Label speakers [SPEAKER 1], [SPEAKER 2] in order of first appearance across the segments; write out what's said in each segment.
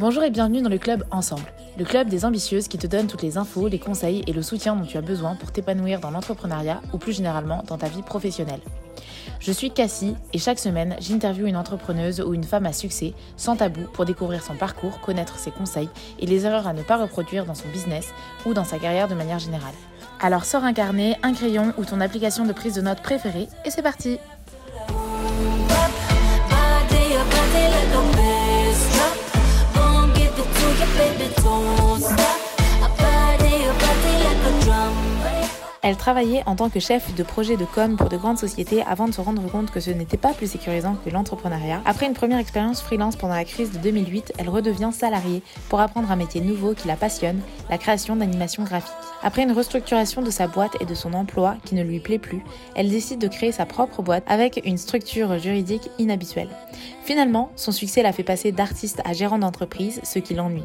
[SPEAKER 1] Bonjour et bienvenue dans le club Ensemble, le club des ambitieuses qui te donne toutes les infos, les conseils et le soutien dont tu as besoin pour t'épanouir dans l'entrepreneuriat ou plus généralement dans ta vie professionnelle. Je suis Cassie et chaque semaine, j'interviewe une entrepreneuse ou une femme à succès, sans tabou, pour découvrir son parcours, connaître ses conseils et les erreurs à ne pas reproduire dans son business ou dans sa carrière de manière générale. Alors sors un carnet, un crayon ou ton application de prise de notes préférée et c'est parti baby, don't stop. Elle travaillait en tant que chef de projet de com pour de grandes sociétés avant de se rendre compte que ce n'était pas plus sécurisant que l'entrepreneuriat. Après une première expérience freelance pendant la crise de 2008, elle redevient salariée pour apprendre un métier nouveau qui la passionne, la création d'animations graphiques. Après une restructuration de sa boîte et de son emploi qui ne lui plaît plus, elle décide de créer sa propre boîte avec une structure juridique inhabituelle. Finalement, son succès l'a fait passer d'artiste à gérant d'entreprise, ce qui l'ennuie.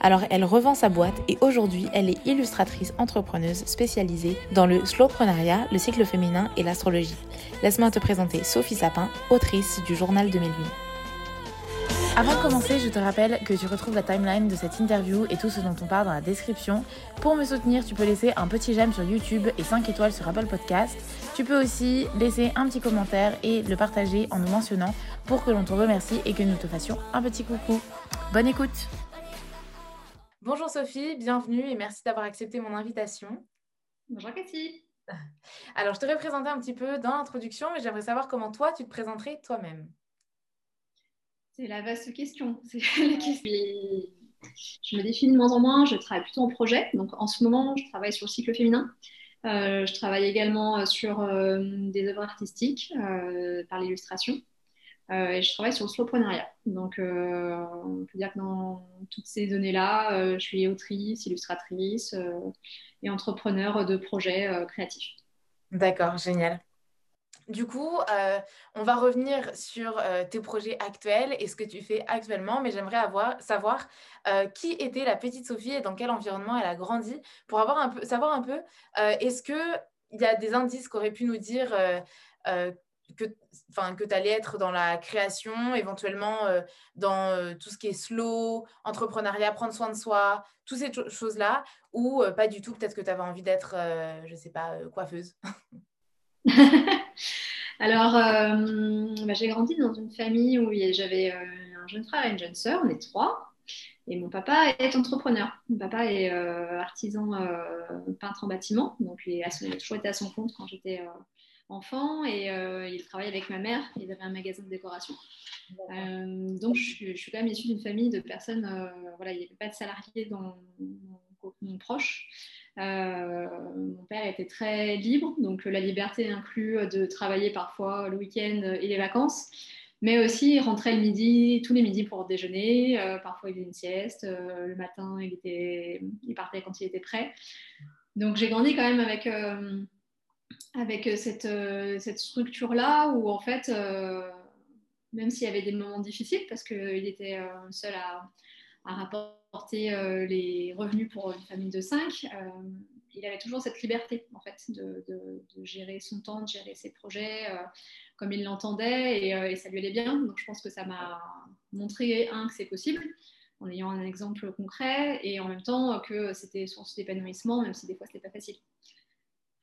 [SPEAKER 1] Alors elle revend sa boîte et aujourd'hui elle est illustratrice entrepreneuse spécialisée dans le slowprenariat, le cycle féminin et l'astrologie. Laisse-moi te présenter Sophie Sapin, autrice du journal 2008. Avant de commencer, je te rappelle que tu retrouves la timeline de cette interview et tout ce dont on parle dans la description. Pour me soutenir, tu peux laisser un petit j'aime sur YouTube et 5 étoiles sur Apple Podcast. Tu peux aussi laisser un petit commentaire et le partager en nous mentionnant pour que l'on te remercie et que nous te fassions un petit coucou. Bonne écoute Bonjour Sophie, bienvenue et merci d'avoir accepté mon invitation.
[SPEAKER 2] Bonjour Cathy.
[SPEAKER 1] Alors, je te vais présenter un petit peu dans l'introduction, mais j'aimerais savoir comment toi, tu te présenterais toi-même.
[SPEAKER 2] C'est la vaste question. C'est la question. Je me définis de moins en moins, je travaille plutôt en projet. Donc en ce moment, je travaille sur le cycle féminin. Euh, je travaille également euh, sur euh, des œuvres artistiques par l'illustration. Et je travaille sur le slowprenariat. Donc on peut dire que dans toutes ces données-là, je suis autrice, illustratrice et entrepreneur de projets créatifs.
[SPEAKER 1] D'accord, génial. Du coup, euh, on va revenir sur euh, tes projets actuels et ce que tu fais actuellement, mais j'aimerais savoir euh, qui était la petite Sophie et dans quel environnement elle a grandi pour savoir un peu, est-ce qu'il y a des indices qu'aurait pu nous dire que, que tu allais être dans la création, éventuellement dans tout ce qui est slow, entrepreneuriat, prendre soin de soi, toutes ces choses-là, ou pas du tout, peut-être que tu avais envie d'être, je ne sais pas, coiffeuse
[SPEAKER 2] Alors, euh, bah, j'ai grandi dans une famille où j'avais euh, un jeune frère et une jeune sœur, on est trois. Et mon papa est entrepreneur. Mon papa est euh, artisan peintre en bâtiment. Donc, il, a, toujours été à son compte quand j'étais enfant. Et il travaille avec ma mère. Il avait un magasin de décoration. donc, je, suis quand même issue d'une famille de personnes. voilà, il n'y avait pas de salariés dans mon proche. Euh, mon père était très libre, donc la liberté inclut de travailler parfois le week-end et les vacances, mais aussi il rentrait le midi, tous les midis pour déjeuner. Euh, parfois il faisait une sieste, euh, le matin il, était, il partait quand il était prêt. Donc j'ai grandi quand même avec, avec cette, cette structure-là où en fait, même s'il y avait des moments difficiles, parce qu'il était seul à, rapporter euh, les revenus pour une famille de 5, euh, il avait toujours cette liberté en fait de, gérer son temps, de gérer ses projets euh, comme il l'entendait et, ça lui allait bien. Donc je pense que ça m'a montré un que c'est possible en ayant un exemple concret et en même temps que c'était source d'épanouissement même si des fois c'était pas facile.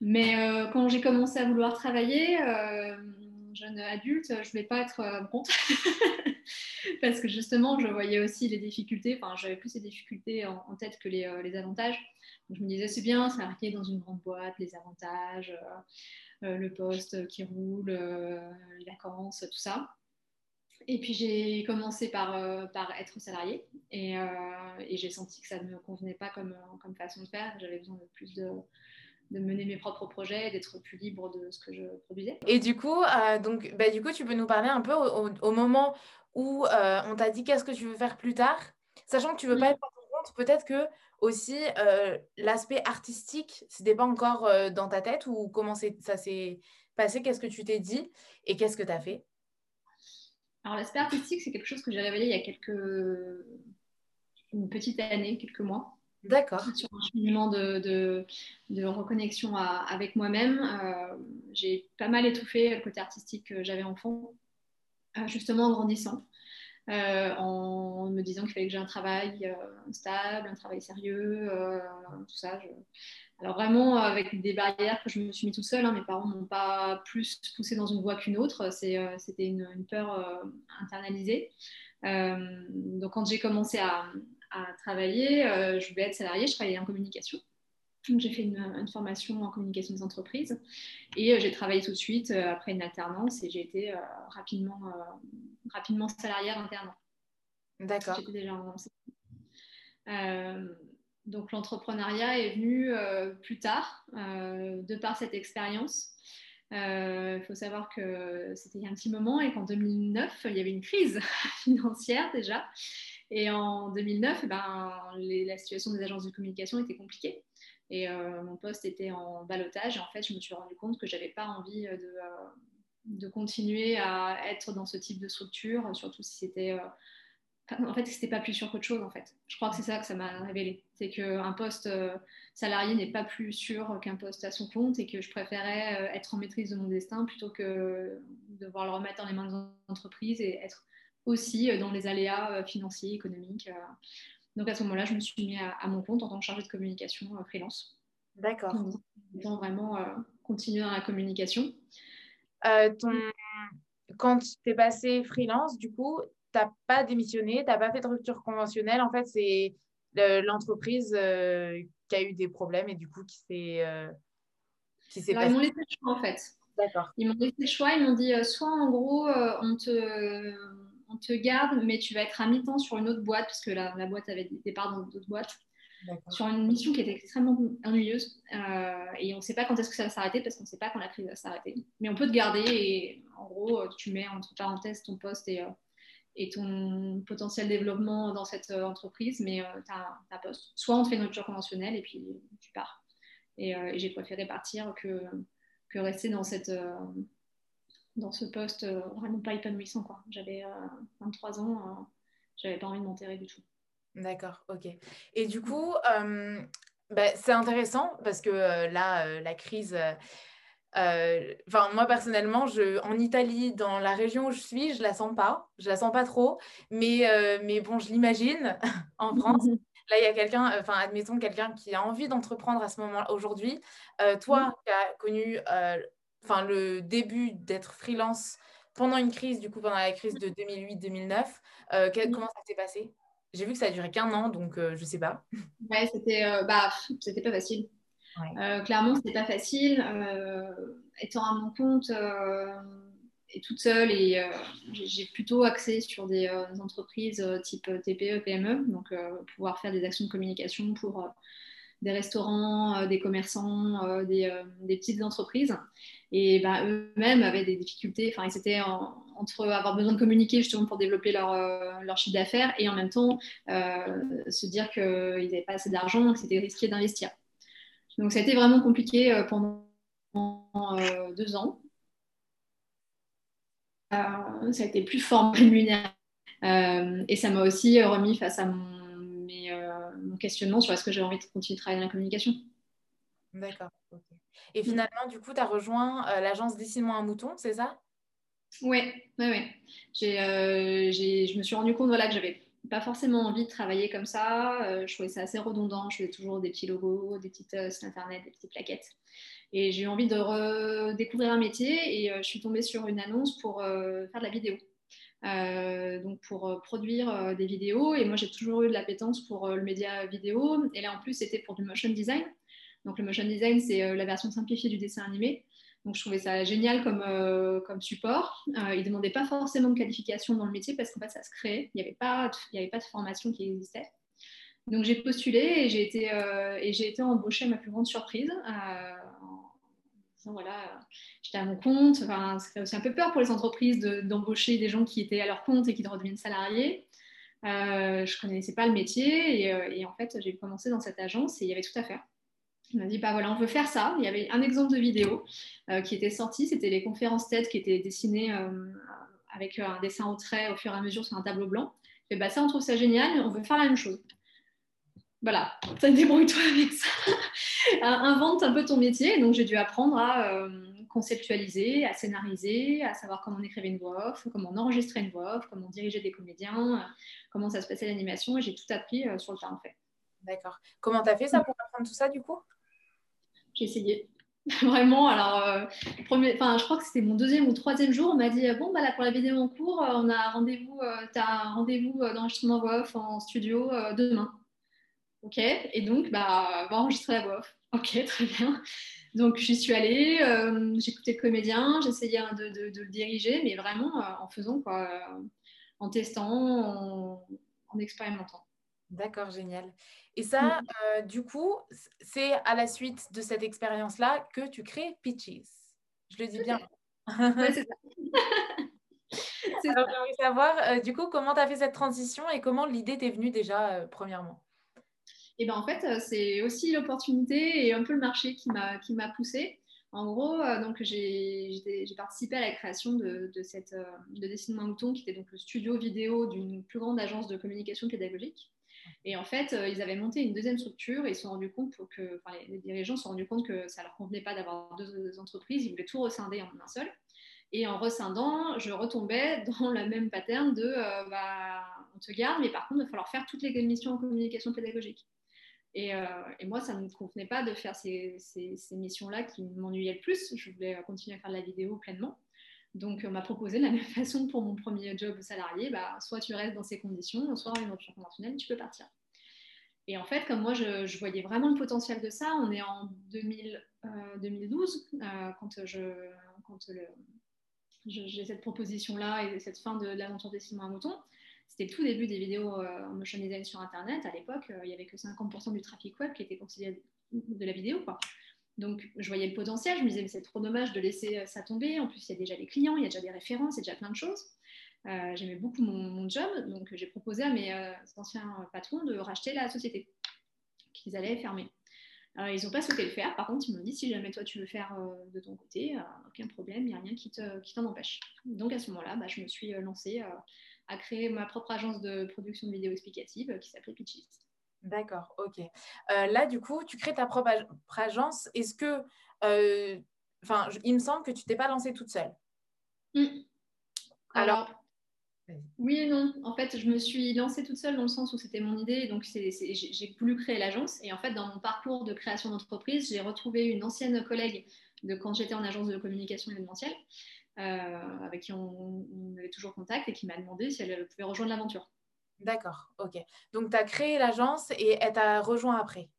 [SPEAKER 2] Mais quand j'ai commencé à vouloir travailler, jeune adulte, je voulais pas être compte parce que justement, je voyais aussi les difficultés, enfin, j'avais plus ces difficultés en, tête que les, euh, avantages. je me disais, c'est bien, marqué dans une grande boîte, les avantages, euh, euh, le poste qui roule, les vacances, tout ça. Et puis j'ai commencé par, par être salarié et, et j'ai senti que ça ne me convenait pas comme, comme façon de faire. J'avais besoin de plus de, de mener mes propres projets, d'être plus libre de ce que je produisais.
[SPEAKER 1] Et du coup, donc, bah, du coup, tu peux nous parler un peu au moment où euh, on t'a dit qu'est-ce que tu veux faire plus tard, sachant que tu veux pas être compte, peut-être que aussi euh, l'aspect artistique, c'était pas encore euh, dans ta tête ou comment ça s'est passé, qu'est-ce que tu t'es dit et qu'est-ce que tu as fait?
[SPEAKER 2] Alors l'aspect artistique, c'est quelque chose que j'ai révélé il y a quelques une petite année, quelques mois.
[SPEAKER 1] D'accord.
[SPEAKER 2] Sur un cheminement de, de, reconnexion avec moi-même. j'ai pas mal étouffé le côté artistique que j'avais enfant. Euh, justement en grandissant. en me disant qu'il fallait que j'ai un travail stable, un travail sérieux, tout ça. Alors vraiment avec des barrières que je me suis mis toute seule. Hein. Mes parents m'ont pas plus poussé dans une voie qu'une autre. C'était une, peur internalisée. donc quand j'ai commencé à, à travailler, je voulais être salariée, je travaillais en communication. Donc, j'ai fait une, formation en communication des entreprises et euh, j'ai travaillé tout de suite euh, après une alternance et j'ai été euh, rapidement, rapidement salariée interne.
[SPEAKER 1] D'accord.
[SPEAKER 2] J'étais déjà en donc l'entrepreneuriat est venu plus tard, de par cette expérience. Il faut savoir que c'était il y a un petit moment et qu'en 2009, il y avait une crise financière déjà. Et en 2009, eh ben, la situation des agences de communication était compliquée. Et euh, mon poste était en balotage. Et en fait, je me suis rendu compte que j'avais pas envie de, euh, de, continuer à être dans ce type de structure, surtout si c'était. Euh, en fait, c'était pas plus sûr qu'autre chose. En fait, je crois que c'est ça que ça m'a révélé, c'est qu'un poste salarié n'est pas plus sûr qu'un poste à son compte, et que je préférais être en maîtrise de mon destin plutôt que de devoir le remettre dans les mains des entreprises et être aussi dans les aléas financiers, économiques. Donc à ce moment-là, je me suis mis à, mon compte en tant que chargée de communication euh, freelance.
[SPEAKER 1] D'accord.
[SPEAKER 2] Donc vraiment euh, continuer dans la communication.
[SPEAKER 1] Euh, ton... Quand tu es passé freelance, du coup, tu n'as pas démissionné, tu n'as pas fait de rupture conventionnelle. En fait, c'est l'entreprise qui a eu des problèmes et du coup qui s'est.
[SPEAKER 2] qui s'est Ils m'ont laissé le choix en fait.
[SPEAKER 1] D'accord.
[SPEAKER 2] Ils m'ont laissé le choix, ils m'ont dit soit en gros, on te on te garde, mais tu vas être à mi-temps sur une autre boîte, parce que la, boîte avait des départs dans d'autres boîtes, sur une mission qui était extrêmement ennuyeuse. Euh, et on ne sait pas quand est-ce que ça va s'arrêter, parce qu'on ne sait pas quand la crise va s'arrêter. Mais on peut te garder, et en gros, tu mets entre parenthèses ton poste et, euh, ton potentiel développement dans cette euh, entreprise, mais tu as ta poste. Soit on te fait une rupture conventionnelle, et puis tu pars. Et, j'ai préféré partir que, que rester dans cette dans ce poste euh, vraiment pas épanouissant. Quoi. J'avais 23 euh, ans, euh, j'avais pas envie de m'enterrer du tout.
[SPEAKER 1] D'accord, ok. Et du coup, bah, c'est intéressant parce que là, la crise. Enfin, moi personnellement, je, en Italie, dans la région où je suis, je la sens pas, je la sens pas trop, mais, mais bon, je l'imagine en France. Là, il y a quelqu'un, enfin, admettons quelqu'un qui a envie d'entreprendre à ce moment aujourd'hui. toi, qui as connu enfin le début d'être freelance pendant une crise, du coup pendant la crise de 2008-2009. Euh, comment ça s'est passé? J'ai vu que ça a duré qu'un an, donc euh, je sais pas.
[SPEAKER 2] Ouais, c'était euh, bah, c'était pas facile. clairement, c'était pas facile. étant à mon compte et toute seule, et j'ai plutôt axé sur des entreprises type TPE, PME, donc pouvoir faire des actions de communication pour des restaurants, euh, des commerçants, euh, euh, des, petites entreprises. Et bah, eux-mêmes avaient des difficultés. Enfin, ils étaient entre avoir besoin de communiquer justement pour développer leur, leur chiffre d'affaires et en même temps se dire qu'ils n'avaient pas assez d'argent, que c'était risqué d'investir. Donc ça a été vraiment compliqué pendant deux ans. ça a été plus fort rémunéré. et ça m'a aussi remis face à mon mon questionnement sur est-ce que j'ai envie de continuer de travailler dans la communication.
[SPEAKER 1] D'accord. Et finalement, du coup, tu as rejoint euh, l'agence Dessine-moi un mouton, c'est ça?
[SPEAKER 2] Oui, ouais. Euh, je me suis rendu compte voilà, que j'avais pas forcément envie de travailler comme ça. Euh, je trouvais ça assez redondant. Je faisais toujours des petits logos, des petites sites internet, des petites plaquettes. Et j'ai eu envie de redécouvrir un métier et je suis tombée sur une annonce pour faire de la vidéo. Euh, donc pour euh, produire euh, des vidéos. Et moi, j'ai toujours eu de l'appétence pour le média vidéo. Et là, en plus, c'était pour du motion design. Donc le motion design, c'est la version simplifiée du dessin animé. Donc je trouvais ça génial comme, comme support. il ne demandait pas forcément de qualification dans le métier parce qu'en fait, ça se créait. Il n'y avait, pas, il avait pas de formation qui existait. Donc j'ai postulé et j'ai été, j'ai été embauchée à ma plus grande surprise voilà, j'étais à mon compte. Enfin, ça fait aussi un peu peur pour les entreprises d'embaucher des gens qui étaient à leur compte et qui redeviennent salariés. Euh, je ne connaissais pas le métier euh, et, en fait, j'ai commencé dans cette agence et il y avait tout à faire. Il m'a dit, bah voilà, on veut faire ça. Il y avait un exemple de vidéo euh, qui était sorti, c'était les conférences TED qui étaient dessinées avec un dessin au trait au fur et à mesure sur un tableau blanc. Et bah ça, on trouve ça génial, on veut faire la même chose. voilà, débrouille-toi avec ça. Invente un peu ton métier. Donc, j'ai dû apprendre à euh, conceptualiser, à scénariser, à savoir comment on écrivait une voix off, comment on enregistrait une voix off, comment on dirigeait des comédiens, euh, comment ça se passait l'animation. Et j'ai tout appris euh, sur le terrain, en fait.
[SPEAKER 1] D'accord. Comment tu as fait ça pour apprendre tout ça, du coup?
[SPEAKER 2] J'ai essayé. Vraiment, alors, premier, je crois que c'était mon deuxième ou troisième jour, on m'a dit Bon, bah là, pour la vidéo en cours, on a rendez-vous, tu as un rendez-vous d'enregistrement voix off en studio demain. Ok, et donc, bah, va enregistrer la voix off. Ok, très bien. Donc, j'y suis allée, euh, j'écoutais le comédien, j'essayais de, le diriger, mais vraiment euh, en faisant quoi, euh, en testant, en, expérimentant.
[SPEAKER 1] D'accord, génial. Et ça, mm. du coup, c'est à la suite de cette expérience-là que tu crées Pitches. Je le dis bien.
[SPEAKER 2] Oui, c'est ça.
[SPEAKER 1] Alors, j'aimerais savoir, du coup, comment tu as fait cette transition et comment l'idée t'est venue déjà, premièrement?
[SPEAKER 2] Et ben en fait, euh, c'est aussi l'opportunité et un peu le marché qui m'a qui m'a poussé. En gros, euh, donc j'ai participé à la création de, de cette euh, de Mouton, qui était donc le studio vidéo d'une plus grande agence de communication pédagogique. Et en fait, ils avaient monté une deuxième structure et ils se sont rendus compte que, les, dirigeants se sont rendus compte que ça leur convenait pas d'avoir deux, entreprises. Ils voulaient tout rescinder en un seul. Et en rescindant, je retombais dans la même pattern de bah, on te garde, mais par contre, il va falloir faire toutes les missions en communication pédagogique. Euh, et, moi, ça ne me convenait pas de faire ces, missions-là qui m'ennuyaient le plus. Je voulais continuer à faire de la vidéo pleinement. Donc, on m'a proposé de la même façon pour mon premier job salarié, bah, soit tu restes dans ces conditions, soit une option conventionnelle, tu peux partir. Et en fait, comme moi, je, voyais vraiment le potentiel de ça, on est en 2012, euh, euh, quand, je, j'ai cette proposition-là et cette fin de l'aventure des mois à mouton. C'était le tout début des vidéos euh, en motion design sur Internet. À l'époque, il n'y avait que 50% du trafic web qui était considéré de la vidéo. Quoi. Donc, je voyais le potentiel. Je me disais, mais c'est trop dommage de laisser euh, ça tomber. En plus, il y a déjà des clients, il y a déjà des références, il y a déjà plein de choses. J'aimais beaucoup mon, job. Donc, j'ai proposé à mes anciens patrons de racheter la société qu'ils allaient fermer. Ils n'ont pas souhaité le faire. Par contre, ils m'ont dit si jamais toi tu veux faire de ton côté, aucun problème, il n'y a rien qui t'en empêche. Donc, à ce moment-là, bah, je me suis lancée à créer ma propre agence de production de vidéos qui s'appelait Pitches.
[SPEAKER 1] D'accord, ok. Euh, là, du coup, tu crées ta propre agence. Est-ce que, euh, enfin, il me semble que tu t'es pas lancée toute seule.
[SPEAKER 2] Hmm. Alors, oui et non. En fait, je me suis lancée toute seule dans le sens où c'était mon idée. Donc, j'ai voulu créer l'agence. Et en fait, dans mon parcours de création d'entreprise, j'ai retrouvé une ancienne collègue de quand j'étais en agence de communication événementielle euh, avec qui on, avait toujours contact et qui m'a demandé si elle pouvait rejoindre l'aventure.
[SPEAKER 1] D'accord, ok. Donc, tu as créé l'agence et elle t'a rejoint après?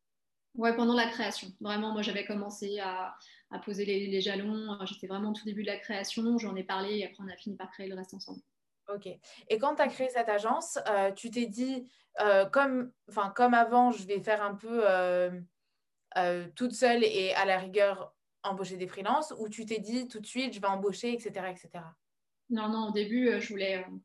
[SPEAKER 2] Ouais, pendant la création. Vraiment, moi, j'avais commencé à, poser les, jalons. J'étais vraiment au tout début de la création. J'en ai parlé et après, on a fini par créer le reste ensemble.
[SPEAKER 1] Ok. Et quand tu as créé cette agence, euh, tu t'es dit, euh, comme, comme avant, je vais faire un peu toute seule et à la rigueur, embaucher des freelances ou tu t'es dit tout de suite, je vais embaucher, etc. etc.
[SPEAKER 2] Non, non, au début, euh, je voulais, euh,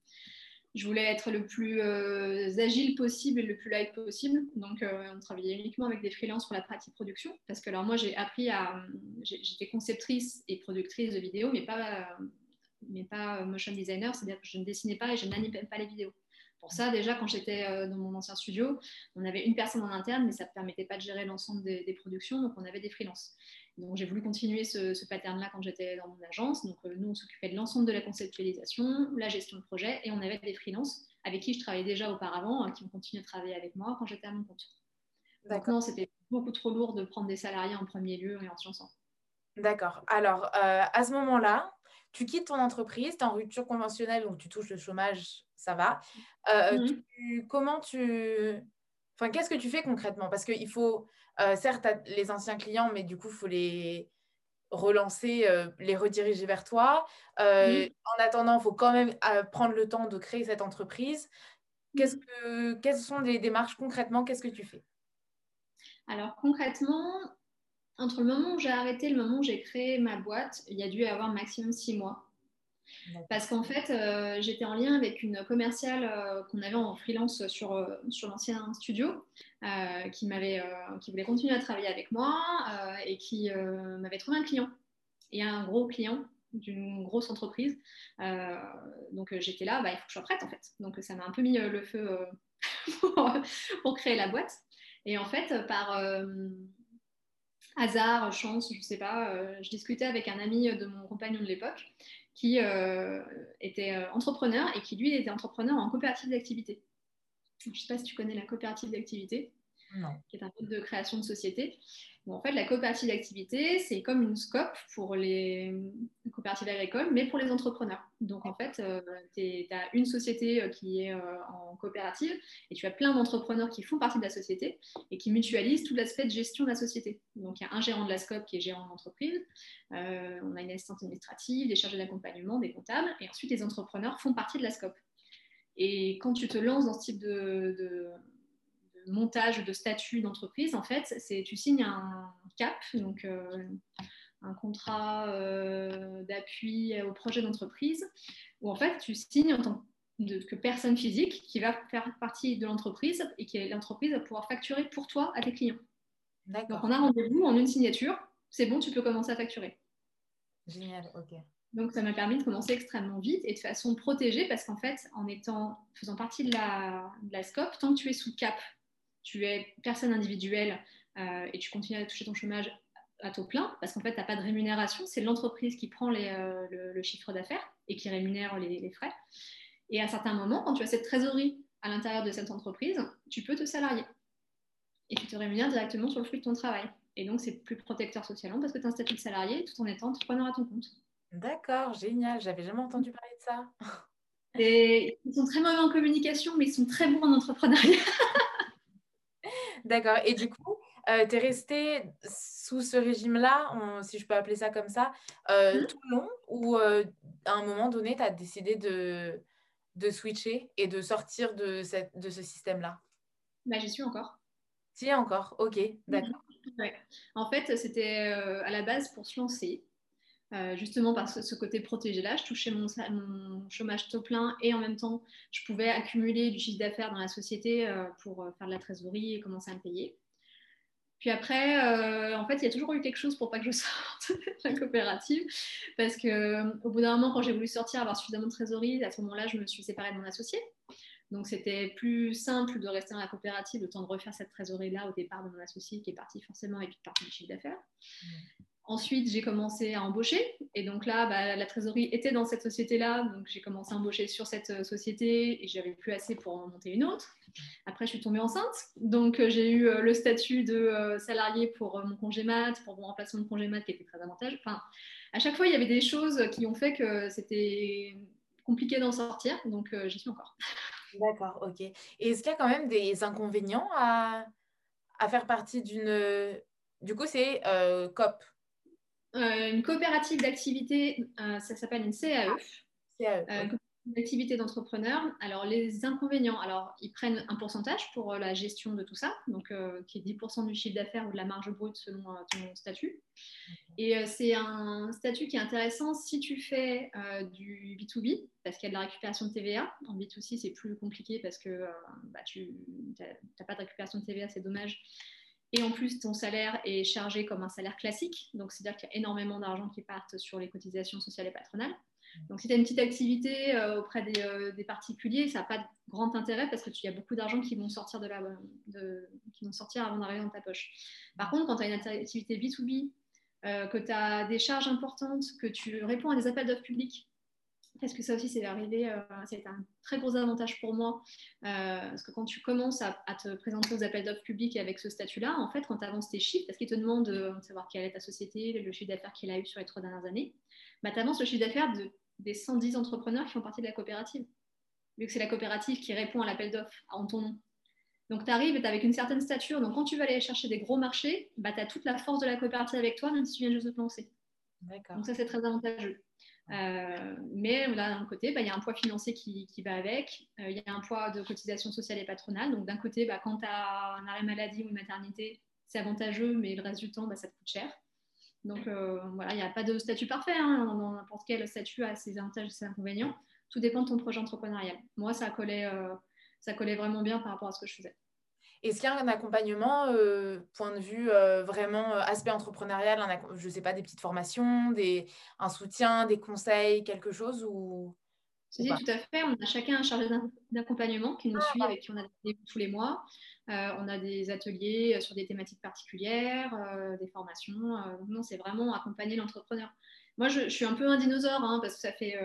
[SPEAKER 2] je voulais être le plus euh, agile possible et le plus light possible. Donc, on travaillait uniquement avec des freelances pour la pratique production. Parce que alors, moi, j'ai appris à. J'étais conceptrice et productrice de vidéos, mais pas, mais pas motion designer, c'est-à-dire que je ne dessinais pas et je n'animais pas les vidéos. Pour ça, déjà, quand j'étais dans mon ancien studio, on avait une personne en interne, mais ça ne permettait pas de gérer l'ensemble des, des, productions, donc on avait des freelances. Donc j'ai voulu continuer ce, pattern-là quand j'étais dans mon agence. Donc euh, nous, on s'occupait de l'ensemble de la conceptualisation, la gestion de projet, et on avait des freelances avec qui je travaillais déjà auparavant, hein, qui ont continué à travailler avec moi quand j'étais à mon compte. Donc non, c'était beaucoup trop lourd de prendre des salariés en premier lieu et en se
[SPEAKER 1] D'accord. Alors, euh, à ce moment-là, tu quittes ton entreprise, tu es en rupture conventionnelle, donc tu touches le chômage, ça va. Euh, mhm. comment tu... Enfin, qu'est-ce que tu fais concrètement? Parce qu'il faut, euh, certes, les anciens clients, mais du coup, il faut les relancer, euh, les rediriger vers toi. Euh, en attendant, il faut quand même prendre le temps de créer cette entreprise. Que, quelles sont les démarches concrètement? Qu'est-ce que tu fais?
[SPEAKER 2] Alors, concrètement, entre le moment où j'ai arrêté et le moment où j'ai créé ma boîte, il y a dû y avoir maximum six mois. Parce qu'en fait, euh, j'étais en lien avec une commerciale euh, qu'on avait en freelance sur, euh, sur l'ancien studio, qui, m'avait, qui voulait continuer à travailler avec moi et qui m'avait trouvé un client. Et un gros client d'une grosse entreprise. donc j'étais là, bah, il faut que je sois prête en fait. Donc ça m'a un peu mis le feu pour, pour, créer la boîte. Et en fait, par hasard, chance, je ne sais pas, je discutais avec un ami de mon compagnon de l'époque qui était entrepreneur et qui, lui, était entrepreneur en coopérative d'activité. Je ne sais pas si tu connais la coopérative d'activité qui est un mode de création de société. en fait, la coopérative d'activité, c'est comme une scope pour les coopératives agricoles, mais pour les entrepreneurs. Donc, en fait, euh, tu as une société euh, qui est euh, en coopérative et tu as plein d'entrepreneurs qui font partie de la société et qui mutualisent tout l'aspect de gestion de la société. Donc, il y a un gérant de la scope qui est gérant d'entreprise, on a une assistante administrative, des chargés d'accompagnement, des comptables, et ensuite les entrepreneurs font partie de la scope. Et quand tu te lances dans ce type de montage de statut d'entreprise, en fait, c'est tu signes un CAP, donc euh, un contrat euh, d'appui au projet d'entreprise, où en fait tu signes en tant que personne physique qui va faire partie de l'entreprise et qui l'entreprise va pouvoir facturer pour toi à tes clients. Donc on a rendez-vous en une signature, c'est bon, tu peux commencer à facturer.
[SPEAKER 1] Génial, ok.
[SPEAKER 2] Donc ça m'a permis de commencer extrêmement vite et de façon protégée parce qu'en fait, en étant faisant partie de la, de la scope, tant que tu es sous cap tu es personne individuelle euh, et tu continues à toucher ton chômage à taux plein, parce qu'en fait, tu n'as pas de rémunération, c'est l'entreprise qui prend euh, le, chiffre d'affaires et qui rémunère les, frais. Et à certains moments, quand tu as cette trésorerie à l'intérieur de cette entreprise, tu peux te salarier. Et tu te rémunères directement sur le fruit de ton travail. Et donc, c'est plus protecteur socialement parce que tu as un statut de salarié tout en étant entrepreneur à ton compte.
[SPEAKER 1] D'accord, génial. J'avais jamais entendu parler de ça.
[SPEAKER 2] Et ils sont très mauvais en communication, mais ils sont très bons en entrepreneuriat.
[SPEAKER 1] D'accord. Et du coup, euh, tu es resté sous ce régime-là, si je peux appeler ça comme ça, euh, mmh. tout le long ou euh, à un moment donné, tu as décidé de, de switcher et de sortir de, cette, de ce système-là?
[SPEAKER 2] Bah, J'y suis encore.
[SPEAKER 1] Tu y es encore Ok, mmh. d'accord.
[SPEAKER 2] En fait, c'était à la base pour se lancer. Euh, justement par ce, côté protégé-là. Je touchais mon, chômage taux plein et en même temps, je pouvais accumuler du chiffre d'affaires dans la société euh, pour euh, faire de la trésorerie et commencer à me payer. Puis après, en fait, il y a toujours eu quelque chose pour pas que je sorte de la coopérative. Parce qu'au bout d'un moment, quand j'ai voulu sortir, avoir suffisamment de trésorerie, à ce moment-là, je me suis séparée de mon associé. Donc, c'était plus simple de rester dans la coopérative, le temps de refaire cette trésorerie-là au départ de mon associé qui est parti forcément avec une partie du chiffre d'affaires. Mmh. Ensuite, j'ai commencé à embaucher. Et donc là, bah, la trésorerie était dans cette société-là. Donc j'ai commencé à embaucher sur cette euh, société et j'avais plus assez pour en monter une autre. Après, je suis tombée enceinte. Donc euh, j'ai eu euh, le statut de salarié pour mon congé mat, pour mon remplacement de congé mat qui était très avantageux. Enfin, à chaque fois, il y avait des choses qui ont fait que c'était compliqué d'en sortir. Donc j'y suis encore.
[SPEAKER 1] D'accord, ok. Et est-ce qu'il y a quand même des inconvénients à, à faire partie d'une... Du coup, c'est COP,
[SPEAKER 2] euh, une coopérative d'activité, euh, ça s'appelle une CAE. CAE euh, d'activité d'entrepreneur. Alors, les inconvénients, alors, ils prennent un pourcentage pour la gestion de tout ça, donc qui est 10% du chiffre d'affaires ou de la marge brute selon ton statut. Et c'est un statut qui est intéressant si tu fais du B2B, parce qu'il y a de la récupération de TVA. En B2C, c'est plus compliqué parce que bah, tu n'as pas de récupération de TVA, c'est dommage. Et en plus, ton salaire est chargé comme un salaire classique. Donc, c'est-à-dire qu'il y a énormément d'argent qui partent sur les cotisations sociales et patronales. Donc, si tu as une petite activité euh, auprès euh, des, particuliers, ça n'a pas de grand intérêt parce qu'il y a beaucoup d'argent qui vont sortir de la, qui vont sortir avant d'arriver dans ta poche. Par contre, quand tu as une activité B2B, euh, que tu as des charges importantes, que tu réponds à des appels d'offres publics, parce que ça aussi, c'est arrivé, euh, c'est un très gros avantage pour moi. Euh, parce que quand tu commences à, te présenter aux appels d'offres publics avec ce statut-là, en fait, quand tu avances tes chiffres, parce qu'ils te demandent de, savoir quelle est ta société, le chiffre d'affaires qu'il a eu sur les trois dernières années, bah, tu avances le chiffre d'affaires de, des 110 entrepreneurs qui font partie de la coopérative. Vu que c'est la coopérative qui répond à l'appel d'offres en ton nom. Donc, tu arrives avec une certaine stature. Donc, quand tu vas aller chercher des gros marchés, bah, tu as toute la force de la coopérative avec toi, même si tu viens juste de te lancer. Donc, ça, c'est très avantageux. Euh, mais d'un côté, bah, il y a un poids financier qui, va avec, euh, il y a un poids de cotisation sociale et patronale. Donc, d'un côté, bah, quand tu as un arrêt maladie ou une maternité, c'est avantageux, mais le reste du temps, bah, ça te coûte cher. Donc, euh, voilà, il n'y a pas de statut parfait. Hein, n'importe quel statut a ses avantages et ses inconvénients. Tout dépend de ton projet entrepreneurial. Moi, ça collait, ça collait vraiment bien par rapport à ce que je faisais.
[SPEAKER 1] Est-ce qu'il y a un accompagnement, euh, point de vue euh, vraiment euh, aspect entrepreneurial, je ne sais pas, des petites formations, des, un soutien, des conseils, quelque chose ou...
[SPEAKER 2] Tout à fait. On a chacun un chargé d'accompagnement qui nous suit, avec qui on a des tous les mois. Euh, on a des ateliers sur des thématiques particulières, euh, des formations. non, c'est vraiment accompagner l'entrepreneur. Moi, je, suis un peu un dinosaure hein, parce que ça fait,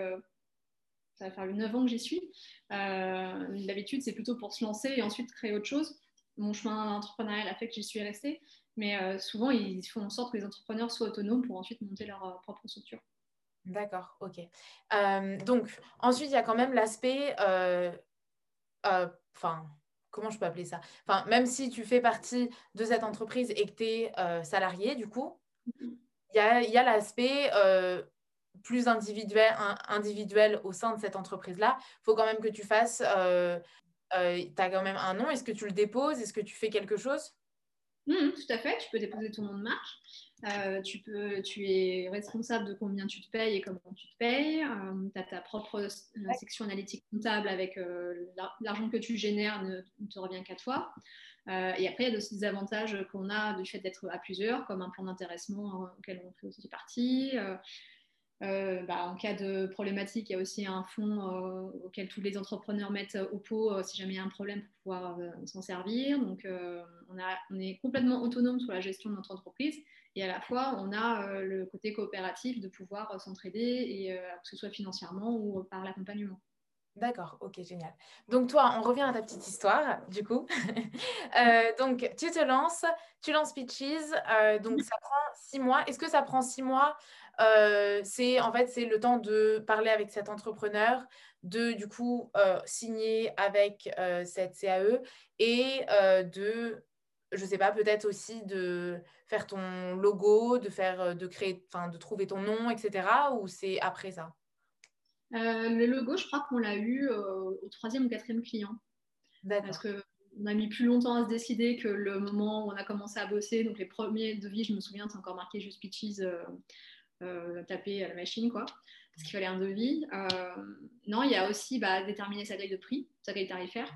[SPEAKER 2] ça va faire 9 ans que j'y suis. D'habitude, c'est plutôt pour se lancer et ensuite créer autre chose. Mon chemin entrepreneurial a fait que j'y suis restée. Mais souvent, ils font en sorte que les entrepreneurs soient autonomes pour ensuite monter leur propre structure.
[SPEAKER 1] D'accord, ok. Euh, donc, ensuite, il y a quand même l'aspect, euh, euh, enfin, comment je peux appeler ça? Enfin, même si tu fais partie de cette entreprise et que tu es salarié, du coup, il y a, l'aspect plus individuel, individuel au sein de cette entreprise-là. Il faut quand même que tu fasses, tu as quand même un nom. Est-ce que tu le déposes? Est-ce que tu fais quelque chose?
[SPEAKER 2] Mmh, tout à fait, tu peux déposer ton nom de marque. Euh, tu, peux, tu es responsable de combien tu te payes et comment tu te payes. Euh, tu as ta propre euh, section analytique comptable avec l'argent que tu génères ne, te revient qu'à toi. et après, il y a aussi des avantages qu'on a du fait d'être à plusieurs, comme un plan d'intéressement auquel on fait aussi partie. Euh, bah, en cas de problématique, il y a aussi un fonds euh, auquel tous les entrepreneurs mettent au pot euh, si jamais il y a un problème pour pouvoir s'en servir. Donc, on, a, on, est complètement autonome sur la gestion de notre entreprise et à la fois, on a le côté coopératif de pouvoir s'entraider, et que ce soit financièrement ou par l'accompagnement.
[SPEAKER 1] D'accord, ok, génial. Donc toi, on revient à ta petite histoire, du coup. donc tu te lances, tu lances Pitches, donc ça prend six mois. Est-ce que ça prend six mois euh, c'est en fait c'est le temps de parler avec cet entrepreneur, de du coup euh, signer avec euh, cette CAE et de je sais pas peut-être aussi de faire ton logo, de faire de créer enfin de trouver ton nom etc. ou c'est après ça?
[SPEAKER 2] le logo, je crois qu'on l'a eu au troisième ou quatrième client. Parce que on a mis plus longtemps à se décider que le moment où on a commencé à bosser. Donc les premiers devis, je me souviens, c'est encore marqué juste Pitches euh, taper à la machine, quoi, parce qu'il fallait un devis. Euh, non, il y a aussi bah, déterminer sa grille de prix, sa grille tarifaire.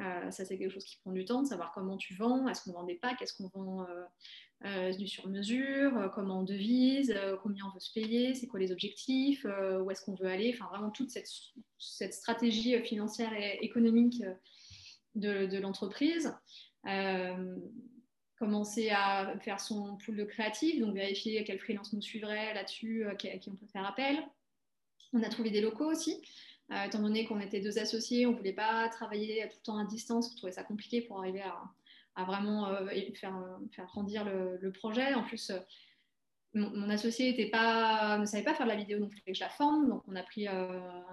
[SPEAKER 2] Euh, ça, c'est quelque chose qui prend du temps, de savoir comment tu vends, est-ce qu'on vend des packs, est-ce qu'on vend du sur-mesure, comment on devise, combien on veut se payer, c'est quoi les objectifs, où est-ce qu'on veut aller, enfin vraiment toute cette, stratégie financière et économique de l'entreprise commencer à faire son pool de créatifs, donc vérifier quel freelance nous suivrait là-dessus, euh, à qui on peut faire appel. On a trouvé des locaux aussi. Euh, étant donné qu'on était deux associés, on ne voulait pas travailler tout le temps à distance, on trouvait ça compliqué pour arriver à, vraiment euh, faire, faire, grandir le, projet. En plus, mon, associé était pas, ne savait pas faire de la vidéo, donc il fallait que je la forme. Donc on a pris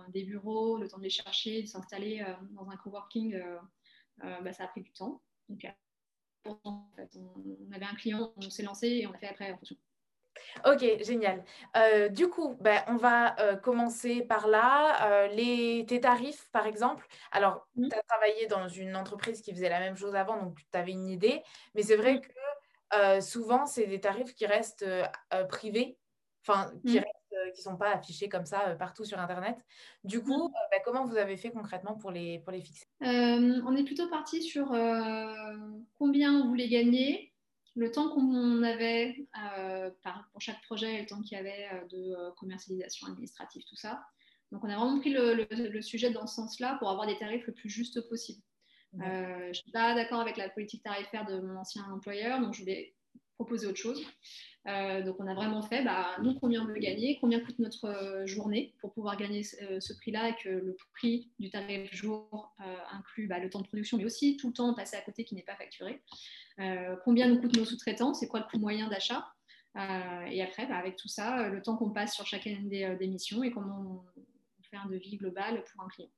[SPEAKER 2] des bureaux, le temps de les chercher, de s'installer dans un coworking, bah, ça a pris du temps. On avait un client, on s'est lancé et on a fait après en fonction.
[SPEAKER 1] Ok, génial. Euh, du coup, ben, on va euh, commencer par là. Euh, les, tes tarifs, par exemple. Alors, mmh. tu as travaillé dans une entreprise qui faisait la même chose avant, donc tu avais une idée. Mais c'est vrai mmh. que souvent, c'est des tarifs qui restent privés, enfin, qui mmh. Ne sont pas affichés comme ça partout sur Internet. Du coup, ben, comment vous avez fait concrètement pour les, pour les fixer?
[SPEAKER 2] On est plutôt parti sur combien on voulait gagner le temps qu'on avait euh, pour chaque projet, le temps qu'il y avait euh, de euh, commercialisation administrative, tout ça. Donc, on a vraiment pris le, sujet dans ce sens-là pour avoir des tarifs le plus juste possible. je ne suis pas d'accord avec la politique tarifaire de mon ancien employeur, donc je voulais proposer autre chose. Euh, donc on a vraiment fait, bah, nous combien on veut gagner, combien coûte notre euh, journée pour pouvoir gagner ce, euh, prix-là et que le prix du tarif jour inclut bah, le temps de production, mais aussi tout le temps passé à côté qui n'est pas facturé. combien nous coûtent nos sous-traitants, c'est quoi le coût moyen d'achat et après, bah, avec tout ça, le temps qu'on passe sur chacune des, des, missions et comment on, fait un devis global pour un client.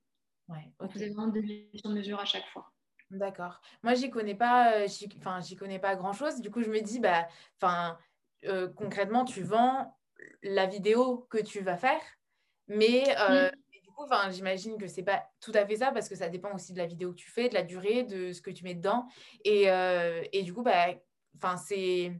[SPEAKER 2] Ouais, okay. Vous avez vraiment des mesure à chaque fois.
[SPEAKER 1] D'accord. Moi, j'y connais pas, enfin, j'y connais pas grand-chose. Du coup, je me dis, bah, enfin, euh, concrètement, tu vends la vidéo que tu vas faire, mais euh, du coup, j'imagine que c'est pas tout à fait ça parce que ça dépend aussi de la vidéo que tu fais, de la durée, de ce que tu mets dedans, et, et du coup, bah, enfin, c'est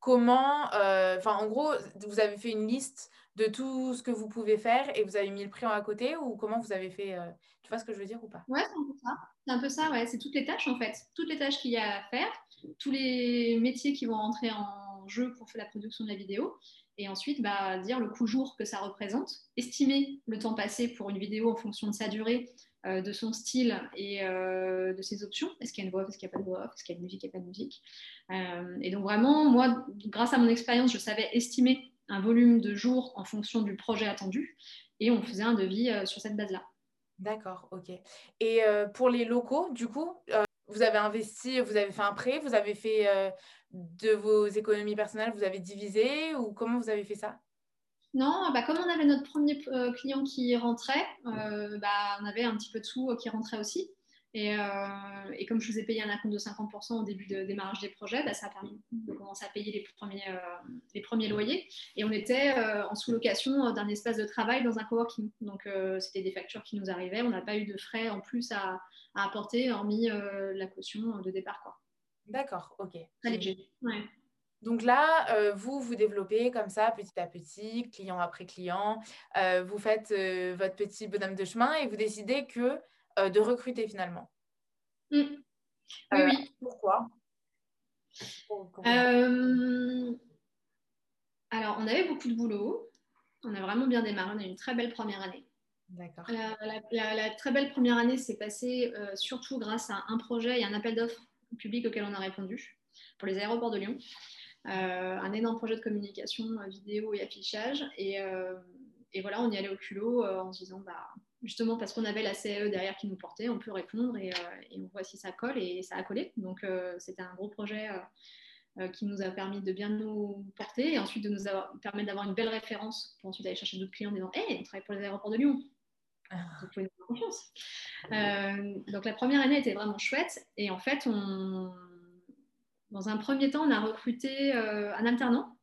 [SPEAKER 1] comment, enfin, en gros, vous avez fait une liste de tout ce que vous pouvez faire et vous avez mis le prix en à côté ou comment vous avez fait euh, Tu vois ce que je veux dire ou pas?
[SPEAKER 2] Ouais, c'est un peu ça. C'est un peu ça, ouais. C'est toutes les tâches en fait. Toutes les tâches qu'il y a à faire, tous les métiers qui vont rentrer en jeu pour faire la production de la vidéo. et ensuite bah, dire le coût jour que ça représente, estimer le temps passé pour une vidéo en fonction de sa durée, euh, de son style et euh, de ses options. Est-ce qu'il y a une voix off, est-ce qu'il n'y a pas de voix off, est-ce qu'il y a une musique, il n'y a pas de musique? Et donc vraiment, moi, grâce à mon expérience, je savais estimer un volume de jours en fonction du projet attendu et on faisait un devis sur cette base-là.
[SPEAKER 1] D'accord, ok. Et pour les locaux, du coup, vous avez investi, vous avez fait un prêt, vous avez fait de vos économies personnelles, vous avez divisé ou comment vous avez fait ça?
[SPEAKER 2] Non, bah, comme on avait notre premier euh, client qui rentrait, euh, bah, on avait un petit peu de sous euh, qui rentrait aussi. Et, comme je vous ai payé un acompte de 50% au début de démarrage des projets, bah, ça a permis de commencer à payer les premiers, les premiers loyers. Et on était en sous-location d'un espace de travail dans un coworking. Donc, c'était des factures qui nous arrivaient. On n'a pas eu de frais en plus à, apporter, hormis la caution de départ.
[SPEAKER 1] D'accord, ok.
[SPEAKER 2] Très léger. Ouais.
[SPEAKER 1] Donc là, euh, vous, vous développez comme ça, petit à petit, client après client. Euh, vous faites euh, votre petit bonhomme de chemin et vous décidez que de recruter finalement.
[SPEAKER 2] Mmh. Oui, oui.
[SPEAKER 1] Pourquoi?
[SPEAKER 2] Alors, on avait beaucoup de boulot. On a vraiment bien démarré. On a eu une très belle première année.
[SPEAKER 1] D'accord.
[SPEAKER 2] La, très belle première année s'est passée surtout grâce à un projet et un appel d'offres public auquel on a répondu pour les aéroports de Lyon. Euh, un énorme projet de communication euh, vidéo et affichage. Euh, et, voilà, on y allait au culot en se disant, bah, justement parce qu'on avait la CAE derrière qui nous portait, on peut répondre et, on voit si ça colle et ça a collé. Donc c'était un gros projet qui nous a permis de bien nous porter et ensuite de nous permettre d'avoir une belle référence pour ensuite aller chercher d'autres clients en disant Hey, on travaille pour les aéroports de Lyon. Ah. Vous pouvez nous faire confiance. donc la première année était vraiment chouette et en fait on, dans un premier temps, on a recruté euh, un alternant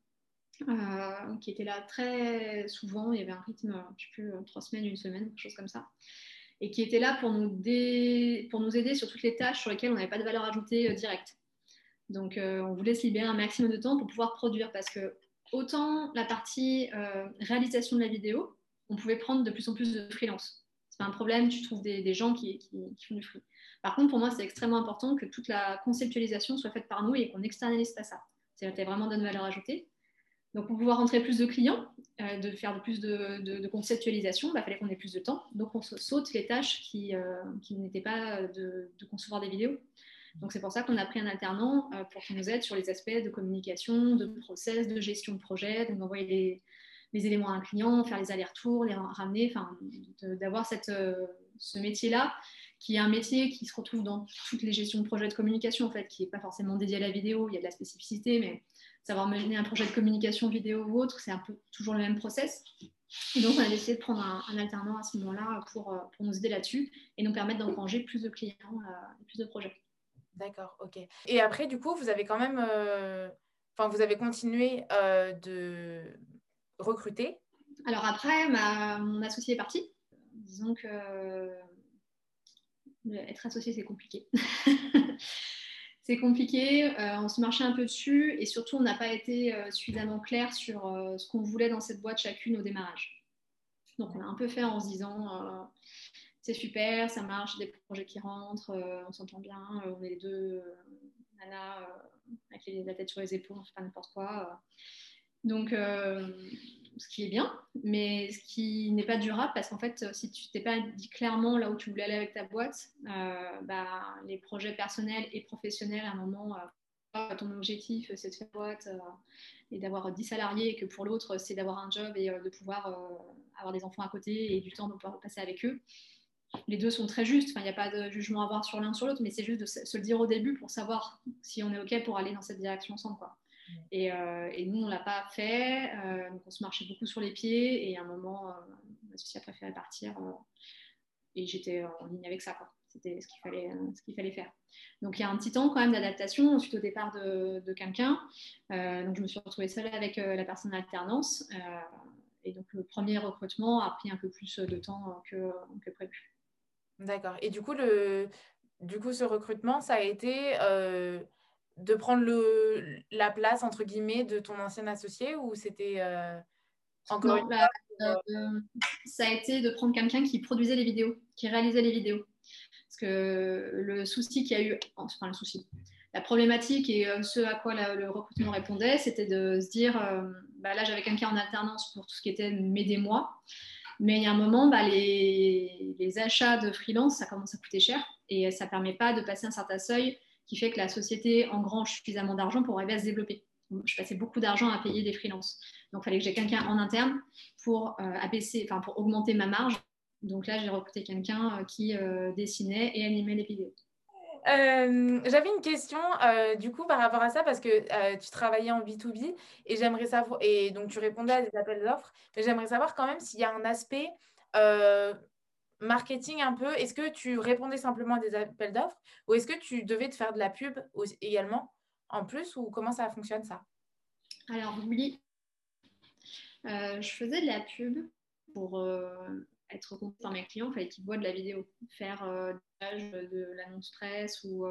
[SPEAKER 2] euh, qui était là très souvent. Il y avait un rythme, je sais plus, euh, trois semaines, une semaine, quelque chose comme ça. Et qui était là pour nous, aider sur toutes les tâches sur lesquelles on n'avait pas de valeur ajoutée directe. Donc, on voulait se libérer un maximum de temps pour pouvoir produire parce que autant la partie réalisation de la vidéo, on pouvait prendre de plus en plus de freelance. C'est pas un problème, tu trouves des, gens qui, font du free. Par contre, pour moi, c'est extrêmement important que toute la conceptualisation soit faite par nous et qu'on n'externalise pas ça. C'était vraiment de valeur ajoutée. Donc, pour pouvoir rentrer plus de clients, euh, de faire plus de, conceptualisation, il bah, fallait qu'on ait plus de temps. Donc, on saute les tâches qui, euh, n'étaient pas de, concevoir des vidéos. Donc, c'est pour ça qu'on a pris un alternant euh, pour qu'il nous aide sur les aspects de communication, de process, de gestion de projet, donc d'envoyer les, éléments à un client, faire les allers-retours, les ramener, enfin, d'avoir ce métier-là qui est un métier qui se retrouve dans toutes les gestions de projets de communication, en fait, qui n'est pas forcément dédié à la vidéo, il y a de la spécificité, mais savoir mener un projet de communication vidéo ou autre, c'est un peu toujours le même process. Et donc, on a décidé de prendre un, alternant à ce moment-là pour, euh, pour, nous aider là-dessus et nous permettre d'engranger plus de clients euh, et plus de projets.
[SPEAKER 1] D'accord, ok. Et après, du coup, vous avez quand même, euh, enfin, vous avez continué de recruter?
[SPEAKER 2] Alors après, ma, mon associé est parti. Disons que être associé, c'est compliqué. c'est compliqué, euh, on se marchait un peu dessus et surtout, on n'a pas été euh, suffisamment clair sur euh, ce qu'on voulait dans cette boîte chacune au démarrage. Donc, on a un peu fait en se disant c'est super, ça marche, des projets qui rentrent, on s'entend bien, on est les deux nanas avec la tête sur les épaules, on fait pas n'importe quoi. Donc, ce qui est bien, mais ce qui n'est pas durable parce qu'en fait, si tu t'es pas dit clairement là où tu voulais aller avec ta boîte, euh, bah, les projets personnels et professionnels, à un moment, euh, ton objectif c'est de faire boîte euh, et d'avoir 10 salariés et que pour l'autre c'est d'avoir un job et de pouvoir avoir des enfants à côté et du temps de pouvoir passer avec eux. Les deux sont très justes, il n'y a pas de jugement à avoir sur l'un sur l'autre, mais c'est juste de se le dire au début pour savoir si on est OK pour aller dans cette direction ensemble. Quoi. Euh, et, nous, on ne l'a pas fait. Euh, donc, on se marchait beaucoup sur les pieds. Et à un moment, euh, mon associé a préféré partir. et j'étais en ligne avec ça. C'était ce qu'il fallait, ce qu'il fallait faire. Donc, il y a un petit temps quand même d'adaptation suite au départ de, quelqu'un. donc, je me suis retrouvée seule avec la personne en alternance. et donc, le premier recrutement a pris un peu plus de temps que, que prévu.
[SPEAKER 1] D'accord. Et du coup, le, du coup, ce recrutement, ça a été de prendre le, la place, entre guillemets, de ton ancien associé ou c'était euh, encore une
[SPEAKER 2] bah, euh, Ça a été de prendre quelqu'un qui produisait les vidéos, qui réalisait les vidéos. Parce que le souci qu'il y a eu, enfin le souci, la problématique et euh, ce à quoi le recrutement répondait, c'était de se dire, bah, là, j'avais quelqu'un en alternance pour tout ce qui était m'aider moi. Mais il y a un moment, bah, les, les, achats de freelance, ça commence à coûter cher et ça ne permet pas de passer un certain seuil qui fait que la société engrange suffisamment d'argent pour arriver à se développer. Je passais beaucoup d'argent à payer des freelances. Donc, il fallait que j'ai quelqu'un en interne pour, euh, abaisser, pour augmenter ma marge. Donc là, j'ai recruté quelqu'un euh, qui euh, dessinait et animait les vidéos.
[SPEAKER 1] J'avais une question du coup par rapport à ça parce que tu travaillais en B2B et j'aimerais savoir, et donc tu répondais à des appels d'offres, mais j'aimerais savoir quand même s'il y a un aspect marketing un peu. Est-ce que tu répondais simplement à des appels d'offres ou est-ce que tu devais te faire de la pub également en plus ou comment ça fonctionne ça?
[SPEAKER 2] Alors oui, euh, je faisais de la pub pour euh, être compté par mes clients. Il fallait qu'ils voient de la vidéo, faire euh, de l'annonce presse ou,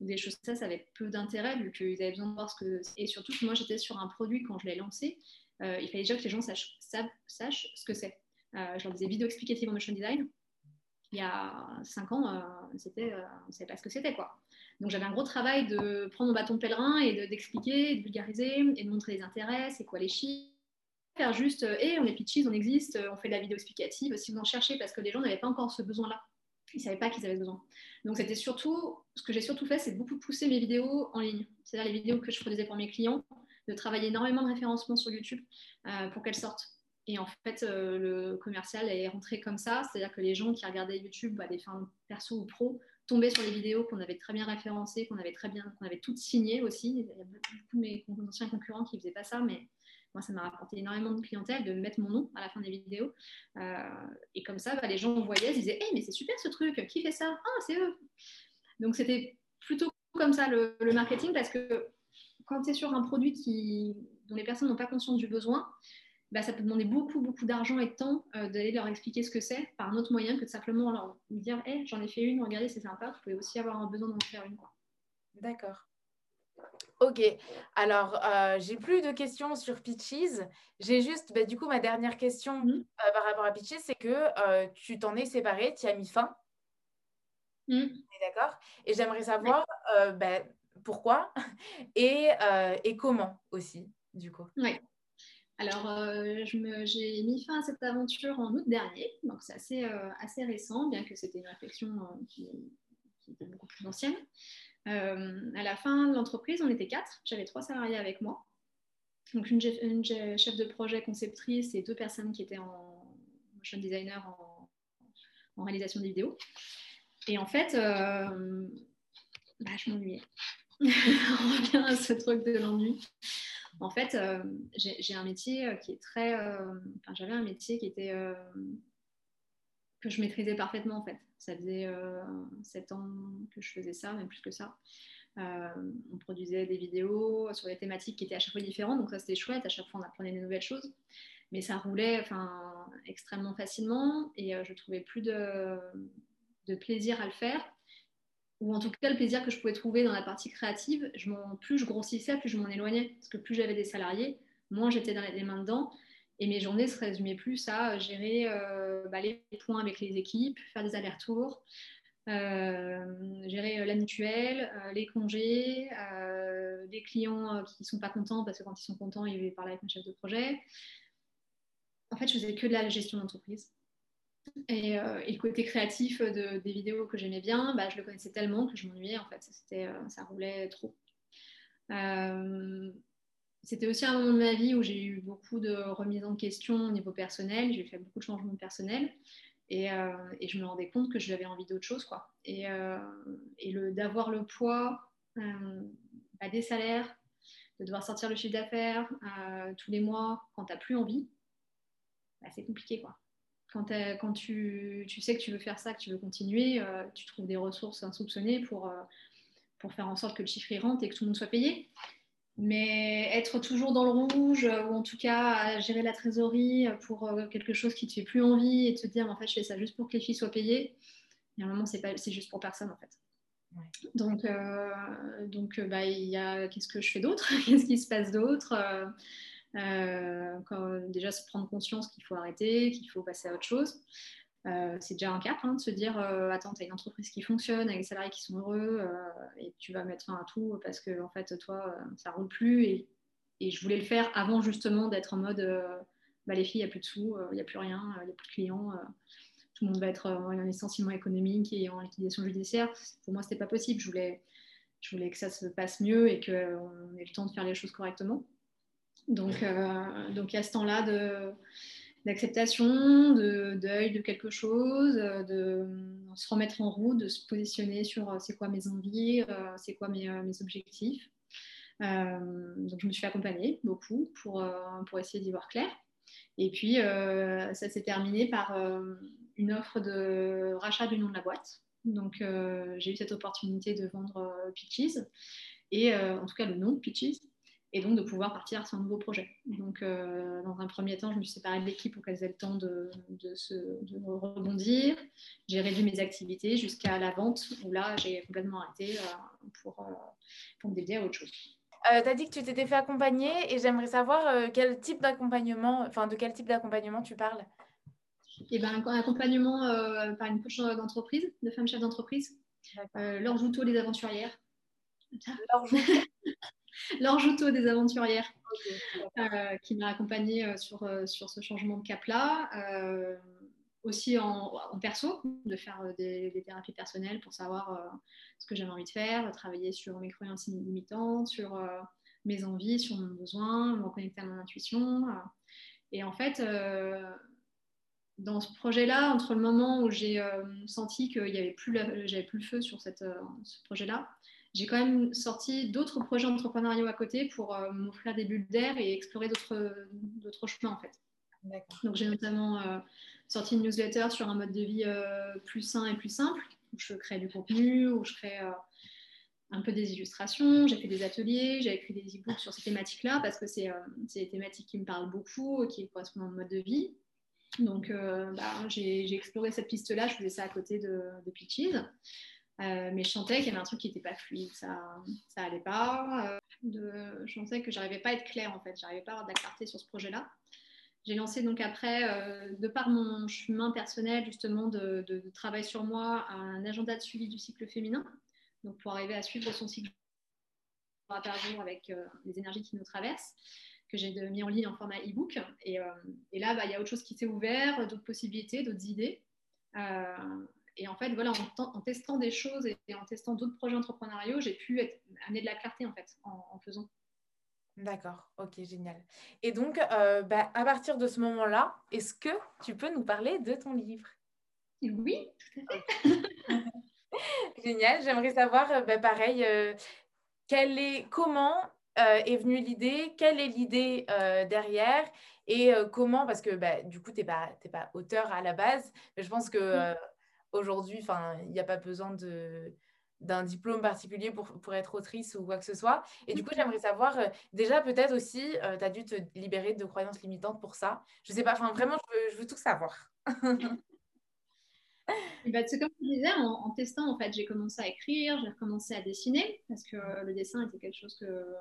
[SPEAKER 2] des choses comme ça, ça avait peu d'intérêt vu qu'ils avaient besoin de voir ce que. Et surtout moi j'étais sur un produit quand je l'ai lancé, il fallait déjà que les gens sachent ce que c'est. Je leur disais vidéo explicative en motion design. Il y a cinq ans, c'était, on ne savait pas ce que c'était quoi. Donc j'avais un gros travail de prendre mon bâton de pèlerin et d'expliquer, de, vulgariser et de montrer les intérêts, c'est quoi les chiffres. Faire juste, et euh, on est pitches, on existe, euh, on fait de la vidéo explicative si vous en cherchez parce que les gens n'avaient pas encore ce besoin-là. Ils ne savaient pas qu'ils avaient besoin. Donc c'était surtout, ce que j'ai surtout fait, c'est beaucoup pousser mes vidéos en ligne. C'est-à-dire les vidéos que je produisais pour mes clients, de travailler énormément de référencement sur YouTube euh, pour qu'elles sortent. Et en fait, le commercial est rentré comme ça, c'est-à-dire que les gens qui regardaient YouTube à des fins perso ou pro tomber sur les vidéos qu'on avait très bien référencées, qu'on avait très bien, qu'on avait toutes signées aussi. Il y a beaucoup de mes anciens concurrents qui ne faisaient pas ça, mais moi, ça m'a rapporté énormément de clientèle de mettre mon nom à la fin des vidéos. Euh, et comme ça, bah, les gens voyaient, ils disaient Hey, mais c'est super ce truc, qui fait ça? Ah, c'est eux. Donc, c'était plutôt comme ça le, le marketing parce que quand tu es sur un produit qui, dont les personnes n'ont pas conscience du besoin, bah, ça peut demander beaucoup, beaucoup d'argent et de temps euh, d'aller leur expliquer ce que c'est par un autre moyen que de simplement leur dire hey, j'en ai fait une, regardez, c'est sympa, vous pouvez aussi avoir besoin d'en faire une.
[SPEAKER 1] D'accord. Ok, alors euh, j'ai plus de questions sur Pitches. J'ai juste, bah, du coup, ma dernière question mmh. euh, par rapport à Pitches, c'est que tu t'en es séparé, tu as mis fin. Mmh. D'accord? Et j'aimerais savoir bah, pourquoi et, et comment aussi, du coup.
[SPEAKER 2] Oui. Alors, euh, j'ai mis fin à cette aventure en août dernier, donc c'est assez, euh, récent, bien que c'était une réflexion euh, qui, était beaucoup plus ancienne. à la fin de l'entreprise, on était quatre, j'avais trois salariés avec moi. Donc, une, chef de projet conceptrice et deux personnes qui étaient en motion designer en, réalisation de vidéos. Et en fait, bah, je m'ennuyais. on revient à ce truc de l'ennui. En fait, euh, j'ai un métier euh, qui est très. Euh, enfin, j'avais un métier qui était. que je maîtrisais parfaitement, en fait. Ça faisait sept ans que je faisais ça, même plus que ça. on produisait des vidéos sur des thématiques qui étaient à chaque fois différentes, donc ça c'était chouette, à chaque fois on apprenait des nouvelles choses, mais ça roulait extrêmement facilement et je trouvais plus de, plaisir à le faire ou en tout cas le plaisir que je pouvais trouver dans la partie créative, plus je grossissais, plus je m'en éloignais. Parce que plus j'avais des salariés, moins j'étais dans les mains dedans. Et mes journées se résumaient plus à gérer euh, bah, les points avec les équipes, faire des allers-retours, euh, gérer euh, la mutuelle, les congés, des clients qui ne sont pas contents parce que quand ils sont contents, ils parler avec mon chef de projet. En fait, je faisais que de la gestion d'entreprise. Euh, et, le côté créatif des vidéos que j'aimais bien, bah, je le connaissais tellement que je m'ennuyais en fait. Euh, ça roulait trop. Euh, c'était aussi un moment de ma vie où j'ai eu beaucoup de remises en question au niveau personnel. J'ai fait beaucoup de changements personnels. Et, et, je me rendais compte que j'avais envie d'autre chose. Quoi. Et, et d'avoir le poids bah, des salaires, de devoir sortir le chiffre d'affaires tous les mois quand tu n'as plus envie, bah, c'est compliqué. quoi quand, tu, sais que tu veux faire ça, que tu veux continuer, euh, tu trouves des ressources insoupçonnées pour, euh, pour faire en sorte que le chiffre rentre et que tout le monde soit payé. Mais être toujours dans le rouge, euh, ou en tout cas gérer la trésorerie pour quelque chose qui te fait plus envie et te dire en fait je fais ça juste pour que les filles soient payées, il y a un moment c'est, pas, c'est juste pour personne en fait. Donc, donc bah, il y a qu'est-ce que je fais d'autre? Qu'est-ce qui se passe d'autre? Quand, déjà se prendre conscience qu'il faut arrêter, qu'il faut passer à autre chose. Euh, c'est déjà un cap hein, de se dire euh, attends, tu as une entreprise qui fonctionne avec des salariés qui sont heureux et tu vas mettre fin à tout parce que en fait, toi, ça roule plus et je voulais le faire avant justement d'être en mode bah, les filles, il n'y a plus de sous, il n'y a plus rien, il n'y a plus de clients tout le monde va être en licenciement économique et en liquidation judiciaire. Pour moi, ce n'était pas possible. Je voulais que ça se passe mieux et qu'on ait le temps de faire les choses correctement. Donc, euh, donc il y a ce temps-là de, d'acceptation, de deuil de quelque chose, de se remettre en route, de se positionner sur euh, c'est quoi mes envies, euh, c'est quoi mes, mes objectifs. donc je me suis accompagnée beaucoup pour, pour essayer d'y voir clair. Et puis ça s'est terminé par une offre de rachat du nom de la boîte. Donc, j'ai eu cette opportunité de vendre Pitches, et en tout cas le nom Pitches, et donc de pouvoir partir sur un nouveau projet. Donc, euh, dans un premier temps, je me suis séparée de l'équipe pour qu'elles aient le temps de, de, se, de rebondir. J'ai réduit mes activités jusqu'à la vente, où là, j'ai complètement arrêté euh, pour, euh, pour me dédier à autre chose.
[SPEAKER 1] tu as dit que tu t'étais fait accompagner et j'aimerais savoir quel type d'accompagnement, enfin de quel type d'accompagnement tu parles?
[SPEAKER 2] Et eh ben, un accompagnement par une coach d'entreprise, de femmes chefs d'entreprise. Laure Joutot, les aventurières.
[SPEAKER 1] Laure
[SPEAKER 2] Laure des Aventurières, euh, qui m'a accompagnée euh, sur, euh, sur ce changement de cap-là. aussi en, perso, de faire des, thérapies personnelles pour savoir ce que j'avais envie de faire, travailler sur mes croyances limitantes, sur mes envies, sur mon besoin, me reconnecter à mon intuition. Et en fait, dans ce projet-là, entre le moment où j'ai senti qu'il n'y avait plus, j'avais plus le feu sur cette, ce projet-là, j'ai quand même sorti d'autres projets entrepreneuriaux à côté pour euh, m'offrir des bulles d'air et explorer d'autres chemins en fait. Donc j'ai notamment euh, sorti une newsletter sur un mode de vie euh, plus sain et plus simple, où je crée du contenu, où je crée un peu des illustrations, j'ai fait des ateliers, j'ai écrit des e-books sur ces thématiques-là parce que c'est des thématiques qui me parlent beaucoup, qui correspondent au mode de vie. Donc bah, j'ai exploré cette piste-là, je faisais ça à côté de, de Pitches. Euh, mais je sentais qu'il y avait un truc qui n'était pas fluide, ça, ça allait pas. Euh, je sentais que j'arrivais pas à être claire en fait, j'arrivais pas à avoir de la clarté sur ce projet-là. J'ai lancé donc après, euh, de par mon chemin personnel justement de, de, travail sur moi, un agenda de suivi du cycle féminin, donc pour arriver à suivre son cycle par jour avec les énergies qui nous traversent, que j'ai mis en ligne en format e-book. Et, et là, bah, il y a autre chose qui s'est ouvert, d'autres possibilités, d'autres idées. Et en fait, voilà, en, testant des choses et, en testant d'autres projets entrepreneuriaux, j'ai pu amener de la clarté en fait en, faisant.
[SPEAKER 1] D'accord, ok, génial. Et donc, euh, bah, à partir de ce moment-là, est-ce que tu peux nous parler de ton livre?
[SPEAKER 2] Oui, tout à fait.
[SPEAKER 1] génial, j'aimerais savoir, euh, bah, pareil, euh, est, comment est venue l'idée, quelle est l'idée derrière? Et comment, parce que bah, du coup, tu n'es pas, pas auteur à la base, mais je pense que aujourd'hui, enfin, il n'y a pas besoin de d'un diplôme particulier pour, pour, être autrice ou quoi que ce soit. Et du coup, j'aimerais savoir, euh, déjà peut-être aussi, euh, tu as dû te libérer de croyances limitantes pour ça. Je sais pas, enfin vraiment, je veux, tout savoir.
[SPEAKER 2] bah, c'est comme je disais, en, testant, en fait, j'ai commencé à écrire, j'ai recommencé à dessiner, parce que le dessin était quelque chose que,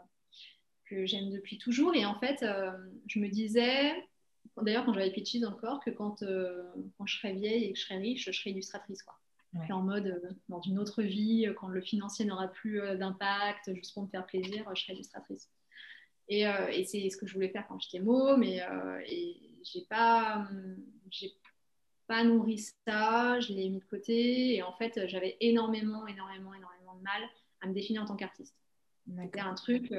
[SPEAKER 2] que j'aime depuis toujours. Et en fait, euh, je me disais, D'ailleurs, quand j'avais Pitches encore, que quand, euh, quand je serai vieille et que je serai riche, je serai illustratrice. Quoi. En mode, euh, dans une autre vie, euh, quand le financier n'aura plus d'impact, juste pour me faire plaisir, je serai illustratrice. Et, et c'est ce que je voulais faire quand j'étais. Et, et j'ai pas, j'ai pas nourri ça, je l'ai mis de côté. Et en fait, j'avais énormément, énormément, énormément de mal à me définir en tant qu'artiste. C'était un truc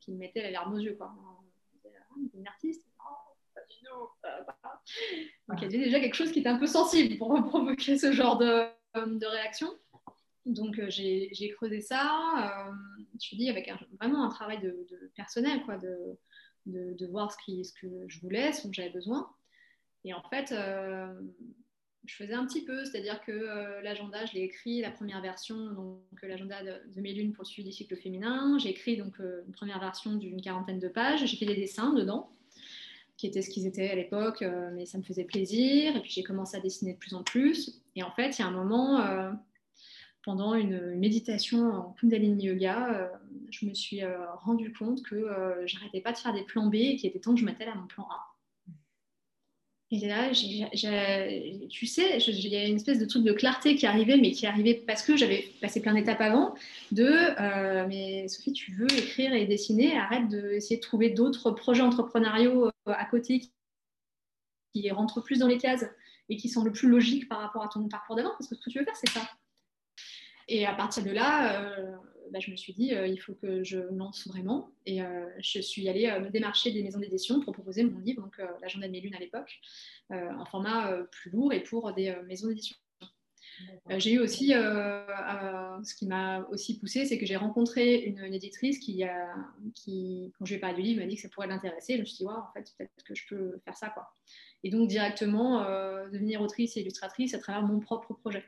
[SPEAKER 2] qui me mettait la larme aux yeux. Quoi. Ah, une artiste Donc il y a déjà quelque chose qui était un peu sensible pour provoquer ce genre de, de réaction. Donc euh, j'ai creusé ça. Euh, je suis dit avec vraiment un travail de, personnel, quoi, de, de, voir ce, qui, ce, que je voulais, ce dont j'avais besoin. Et en fait, je faisais un petit peu, c'est-à-dire que l'agenda, je l'ai écrit, la première version, donc l'agenda de, mes lunes pour le suivi du cycle féminin. J'ai écrit donc une première version d'une quarantaine de pages. J'ai fait des dessins dedans qui étaient ce qu'ils étaient à l'époque, euh, mais ça me faisait plaisir. Et puis j'ai commencé à dessiner de plus en plus. Et en fait, il y a un moment, euh, pendant une méditation en Kundalini Yoga, euh, je me suis rendu compte que j'arrêtais pas de faire des plans B et qu'il était temps que je m'attelle à mon plan A. Et là, tu sais, il y a une espèce de truc de clarté qui arrivait, mais qui arrivait parce que j'avais passé plein d'étapes avant. De, euh, mais Sophie, tu veux écrire et dessiner, arrête d'essayer de, trouver d'autres projets entrepreneuriaux euh, à côté qui, rentrent plus dans les cases et qui sont le plus logiques par rapport à ton parcours d'avant, parce que ce que tu veux faire, c'est ça. Et à partir de là, euh, bah, je me suis dit, il faut que je lance vraiment. Et je suis allée me démarcher des maisons d'édition pour proposer mon livre, donc l'agenda de mes lunes à l'époque, en format plus lourd et pour des maisons d'édition. j'ai eu aussi, ce qui m'a aussi poussé, c'est que j'ai rencontré une, éditrice qui, a, qui, quand je lui ai parlé du livre, m'a dit que ça pourrait l'intéresser. Je me suis dit, en fait, peut-être que je peux faire ça. Quoi. Et donc, directement, devenir autrice et illustratrice à travers mon propre projet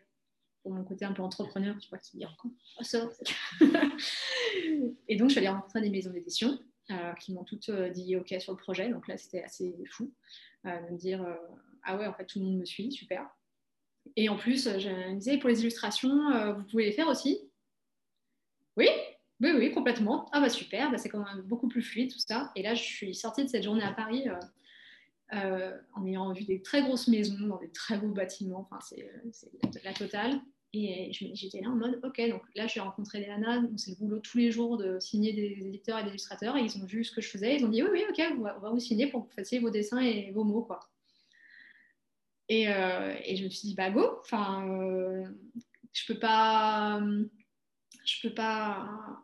[SPEAKER 2] pour mon côté un peu entrepreneur, tu vois, qui dit encore ça. et donc, je suis allée rencontrer des maisons d'édition euh, qui m'ont toutes euh, dit OK sur le projet. Donc là, c'était assez fou euh, de me dire Ah ouais, en fait, tout le monde me suit, super. Et en plus, je me disais Pour les illustrations, vous pouvez les faire aussi? Oui, oui, oui, complètement. Ah bah super, bah, c'est quand même beaucoup plus fluide tout ça. Et là, je suis sortie de cette journée à Paris. en ayant vu des très grosses maisons dans des très beaux bâtiments, enfin c'est la totale. Et j'étais là en mode, ok, donc là, j'ai rencontré des nanas, c'est le boulot tous les jours de signer des éditeurs et des illustrateurs, et ils ont vu ce que je faisais, ils ont dit, oui, oui, ok, on va, vous signer pour que vous fassiez vos dessins et vos mots, quoi. Et, euh, et je me suis dit, bah go, enfin, euh, je peux pas, je peux pas,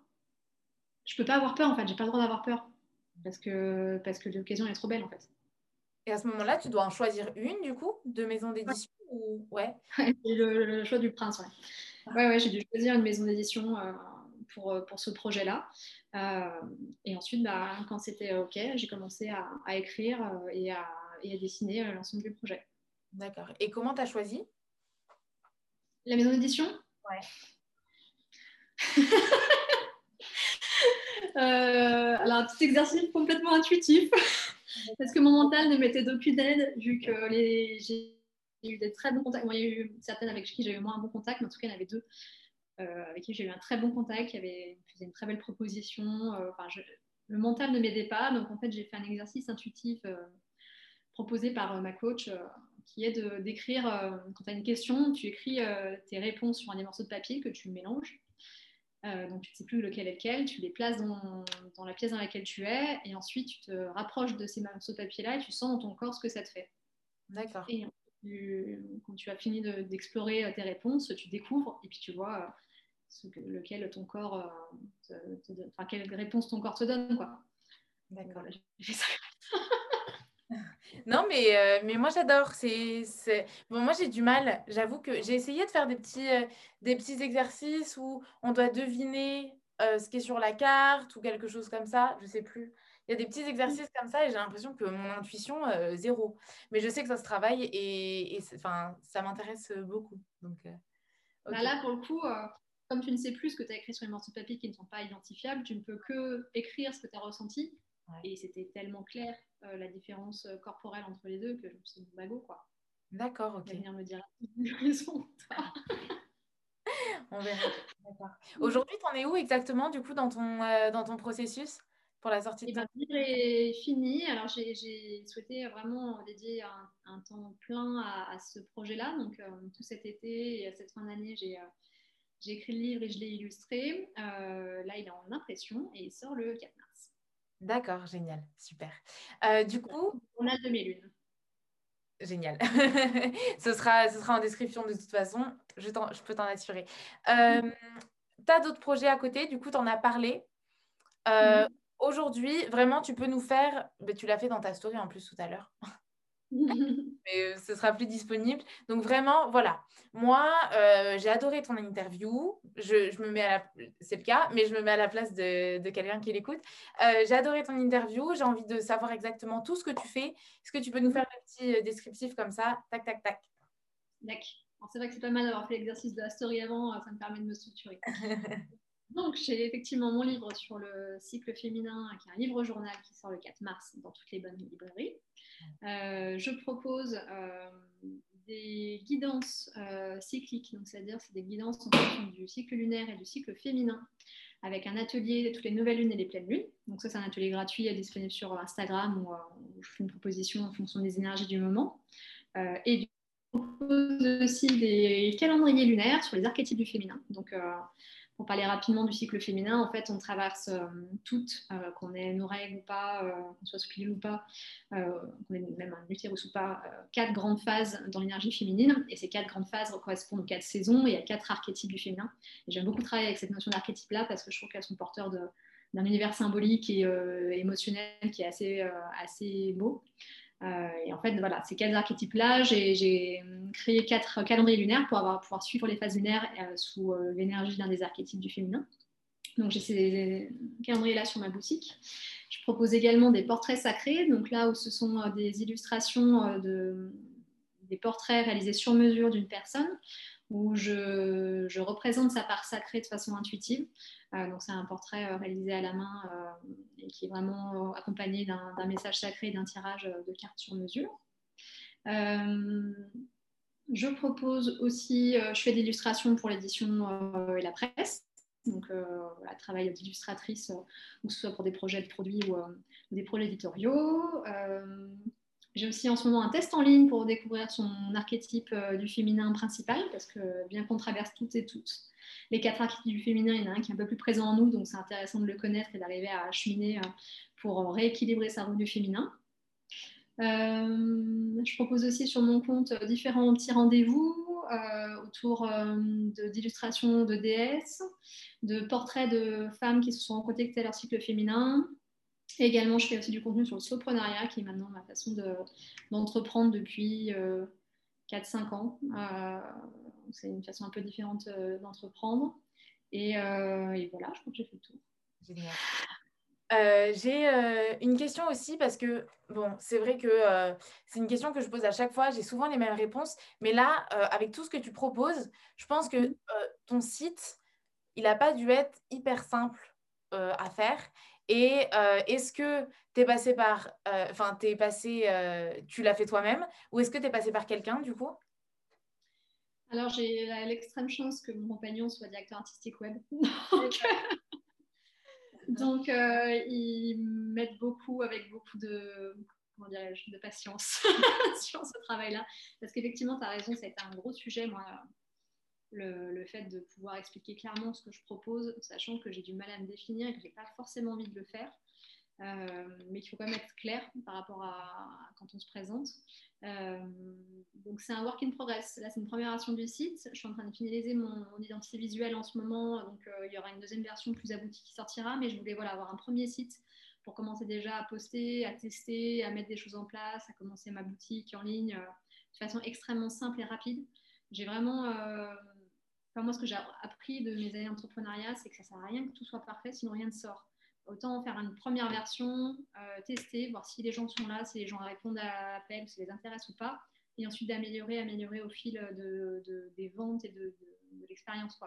[SPEAKER 2] je peux pas avoir peur, en fait, j'ai pas le droit d'avoir peur, parce que, parce que l'occasion est trop belle, en fait.
[SPEAKER 1] Et à ce moment-là, tu dois en choisir une, du coup, de maison d'édition?
[SPEAKER 2] Ouais. le, choix du prince, ouais. Ouais, ouais j'ai dû choisir une maison d'édition euh, pour, euh, pour ce projet-là. Euh, et ensuite, bah, quand c'était OK, j'ai commencé à, à écrire et à, et, à, dessiner l'ensemble du projet.
[SPEAKER 1] D'accord. Et comment tu as choisi?
[SPEAKER 2] La maison d'édition?
[SPEAKER 1] Ouais.
[SPEAKER 2] alors, un petit exercice complètement intuitif, parce que mon mental ne mettait d'aucune aide, vu que les, j'ai eu des très bons contacts. Moi, il y a eu certaines avec qui j'ai eu moins un bon contact, mais en tout cas, il y en avait deux euh, avec qui j'ai eu un très bon contact, qui avait, faisait une très belle proposition. Euh, enfin, le mental ne m'aidait pas, donc en fait, j'ai fait un exercice intuitif euh, proposé par ma coach qui est d'écrire, quand tu as une question, tu écris tes réponses sur un morceaux de papier que tu mélanges. donc tu ne sais plus lequel est lequel, tu les places dans, dans, la pièce dans laquelle tu es, et ensuite tu te rapproches de ces morceaux de papier-là et tu sens dans ton corps ce que ça te fait.
[SPEAKER 1] D'accord
[SPEAKER 2] quand tu as fini d'explorer euh, tes réponses, tu découvres et puis tu vois euh, ce lequel ton corps euh, te, donne, enfin quelle réponse ton corps te donne quoi.
[SPEAKER 1] D'accord. non mais, mais moi j'adore. C'est, bon, moi j'ai du mal. J'avoue que j'ai essayé de faire des petits, des petits exercices où on doit deviner ce qui est sur la carte ou quelque chose comme ça. Je sais plus. Il y a des petits exercices comme ça et j'ai l'impression que mon intuition, euh, zéro. Mais je sais que ça se travaille et, et ça m'intéresse beaucoup. Donc, euh,
[SPEAKER 2] bah là, pour le coup, euh, comme tu ne sais plus ce que tu as écrit sur les morceaux de papier qui ne sont pas identifiables, tu ne peux que écrire ce que tu as ressenti. Et c'était tellement clair la différence corporelle entre les deux que je me suis dit, bagot, quoi.
[SPEAKER 1] D'accord, ok.
[SPEAKER 2] venir me dire raison.
[SPEAKER 1] On verra. Aujourd'hui, tu en es où exactement, du coup, dans ton, dans ton processus? Pour la sortie de
[SPEAKER 2] et ben, livre est fini. Alors, j'ai souhaité vraiment dédier un, temps plein à, ce projet-là. Donc, euh, tout cet été et à cette fin d'année, j'ai euh, écrit le livre et je l'ai illustré. Euh, là, il est en impression et il sort le 4 mars.
[SPEAKER 1] D'accord, génial, super. du coup,
[SPEAKER 2] on a de mes lunes.
[SPEAKER 1] Génial. ce, sera, ce sera en description de toute façon, je, je peux t'en assurer. tu as d'autres projets à côté, du coup, tu en as parlé. Euh, aujourd'hui, vraiment, tu peux nous faire, mais tu l'as fait dans ta story en plus tout à l'heure. mais euh, ce sera plus disponible. Donc vraiment, voilà. Moi, euh, j'ai adoré ton interview. Je, me mets à la... c'est le cas, mais je me mets à la place de, quelqu'un qui l'écoute. Euh, j'ai adoré ton interview. J'ai envie de savoir exactement tout ce que tu fais. Est-ce que tu peux nous faire un petit descriptif comme ça? Tac, tac, tac.
[SPEAKER 2] D'accord. C'est vrai que c'est pas mal d'avoir fait l'exercice de la story avant. Ça me permet de me structurer. Donc, j'ai effectivement mon livre sur le cycle féminin, qui est un livre journal qui sort le 4 mars dans toutes les bonnes librairies. Euh, je propose euh, des guidances euh, cycliques, donc c'est-à-dire c'est des guidances en fonction du cycle lunaire et du cycle féminin avec un atelier toutes les nouvelles lunes et les pleines lunes. Donc ça, c'est un atelier gratuit disponible sur Instagram où, je fais une proposition en fonction des énergies du moment. et je propose aussi des calendriers lunaires sur les archétypes du féminin. Donc pour parler rapidement du cycle féminin, en fait, on traverse euh, toutes, euh, qu'on ait nos règles ou pas, euh, qu'on soit sous ou pas, qu'on ait même un utérus ou pas, quatre grandes phases dans l'énergie féminine. Et ces quatre grandes phases correspondent aux quatre saisons et à quatre archétypes du féminin. J'aime beaucoup travailler avec cette notion d'archétype-là parce que je trouve qu'elles sont porteurs d'un univers symbolique et émotionnel qui est assez, assez beau. Euh, et en fait, voilà, ces quatre archétypes-là, j'ai créé quatre calendriers lunaires pour pouvoir suivre les phases lunaires euh, sous euh, l'énergie d'un des archétypes du féminin. Donc, j'ai ces calendriers-là sur ma boutique. Je propose également des portraits sacrés, donc là où ce sont des illustrations de, des portraits réalisés sur mesure d'une personne où je, représente sa part sacrée de façon intuitive. Euh, donc c'est un portrait euh, réalisé à la main euh, et qui est vraiment accompagné d'un message sacré et d'un tirage de cartes sur mesure. je propose aussi, je fais des illustrations pour l'édition et la presse. Donc, voilà, travail d'illustratrice, que ce soit pour des projets de produits ou, des projets éditoriaux. J'ai aussi en ce moment un test en ligne pour découvrir son archétype euh, du féminin principal, parce que bien qu'on traverse toutes et toutes les quatre archétypes du féminin, il y en a un qui est un peu plus présent en nous, donc c'est intéressant de le connaître et d'arriver à cheminer euh, pour rééquilibrer sa roue du féminin. Euh, je propose aussi sur mon compte différents petits rendez-vous autour d'illustrations de, déesses, de portraits de femmes qui se sont reconnectées à leur cycle féminin, et également, je fais aussi du contenu sur le soloprenariat, qui est maintenant ma façon d'entreprendre depuis 4-5 euh, ans. Euh, c'est une façon un peu différente euh, d'entreprendre. Et, voilà, je crois que j'ai fait le tour.
[SPEAKER 1] Génial. j'ai une question aussi parce que, bon, c'est vrai que c'est une question que je pose à chaque fois, j'ai souvent les mêmes réponses, mais là, avec tout ce que tu proposes, je pense que mm-hmm. ton site, il n'a pas dû être hyper simple à faire. Et euh, est-ce que tu es passé par, euh, enfin, passé, euh, tu l'as fait toi-même, ou est-ce que tu es passé par quelqu'un du coup?
[SPEAKER 2] Alors, j'ai l'extrême chance que mon compagnon soit directeur artistique web. Donc, il m'aide beaucoup avec beaucoup de, comment de patience sur ce travail-là. Parce qu'effectivement, tu as raison, ça a été un gros sujet. Moi, le, fait de pouvoir expliquer clairement ce que je propose, sachant que j'ai du mal à me définir et que je n'ai pas forcément envie de le faire. Euh, mais qu'il faut quand même être clair par rapport à, quand on se présente. Euh, donc c'est un work in progress. Là, c'est une première version du site. Je suis en train de finaliser mon, identité visuelle en ce moment. Donc euh, il y aura une deuxième version plus aboutie qui sortira. Mais je voulais voilà, avoir un premier site pour commencer déjà à poster, à tester, à mettre des choses en place, à commencer ma boutique en ligne de façon extrêmement simple et rapide. J'ai vraiment moi, ce que j'ai appris de mes années d'entrepreneuriat, c'est que ça ne sert à rien que tout soit parfait, sinon rien ne sort. Autant faire une première version, euh, tester, voir si les gens sont là, si les gens répondent à l'appel, si ça les intéresse ou pas, et ensuite d'améliorer, améliorer au fil de, des ventes et de, l'expérience.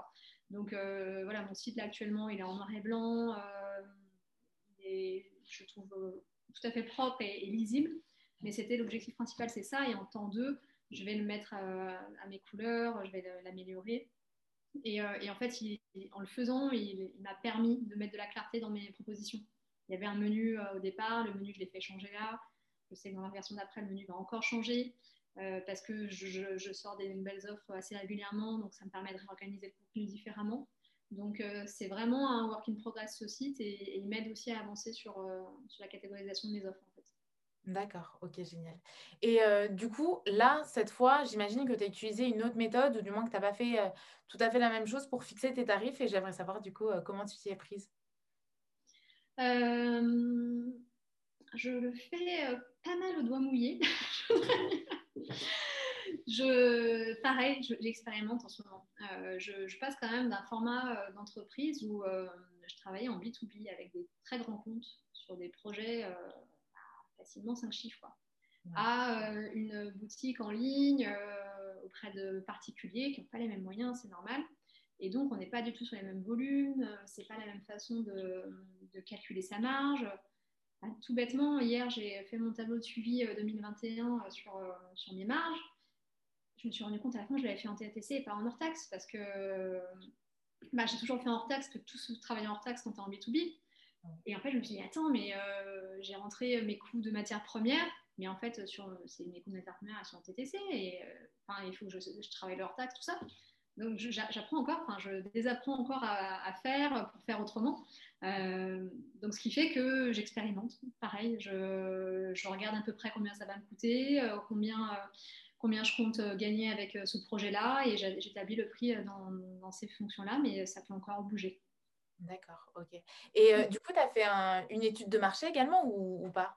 [SPEAKER 2] Donc euh, voilà, mon site là actuellement, il est en noir et blanc, euh, je trouve tout à fait propre et, lisible, mais c'était l'objectif principal, c'est ça, et en temps deux, je vais le mettre à mes couleurs, je vais l'améliorer. Euh, et, en fait, en le faisant, il, m'a permis de mettre de la clarté dans mes propositions. Il y avait un menu euh, au départ, le menu, je l'ai fait changer là. Je sais que dans la version d'après, le menu va encore changer euh, parce que je, sors des nouvelles offres assez régulièrement, donc ça me permet de réorganiser le contenu différemment. Donc, c'est vraiment un work in progress ce site et, il m'aide aussi à avancer sur, sur la catégorisation de mes offres.
[SPEAKER 1] D'accord, ok, génial. Et euh, du coup, là, cette fois, j'imagine que tu as utilisé une autre méthode ou du moins que tu n'as pas fait euh, tout à fait la même chose pour fixer tes tarifs et j'aimerais savoir du coup euh, comment tu t'y es prise?
[SPEAKER 2] je le fais pas mal au doigt mouillé. je, pareil, j'expérimente en ce moment. Je, je, passe quand même d'un format d'entreprise où je travaillais en B2B avec des très grands comptes sur des projets facilement 5 chiffres, à euh, une boutique en ligne euh, auprès de particuliers qui n'ont pas les mêmes moyens, c'est normal. Et donc, on n'est pas du tout sur les mêmes volumes, euh, c'est pas la même façon de, calculer sa marge. tout bêtement, hier, j'ai fait mon tableau de suivi 2021 sur, sur mes marges. Je me suis rendu compte à la fin que je l'avais fait en TATC et pas en hors taxe parce que bah, j'ai toujours fait en hors taxe, que tout ce travail en hors taxe quand tu es en B2B. Et en fait, je me suis dit, attends, mais euh, j'ai rentré mes coûts de matières premières, mais en fait, sur, mes coûts de matières premières, elles sont TTC, et euh, il faut que je, je travaille le hors taxe, tout ça. Donc j'apprends encore, enfin je désapprends encore à, faire pour faire autrement. Euh, donc ce qui fait que j'expérimente. Pareil, je, je, regarde à peu près combien ça va me coûter, combien, combien je compte gagner avec ce projet-là, et j'établis le prix dans ces fonctions-là, mais ça peut encore bouger.
[SPEAKER 1] D'accord, ok. Et du coup, tu as fait une étude de marché également ou, ou pas?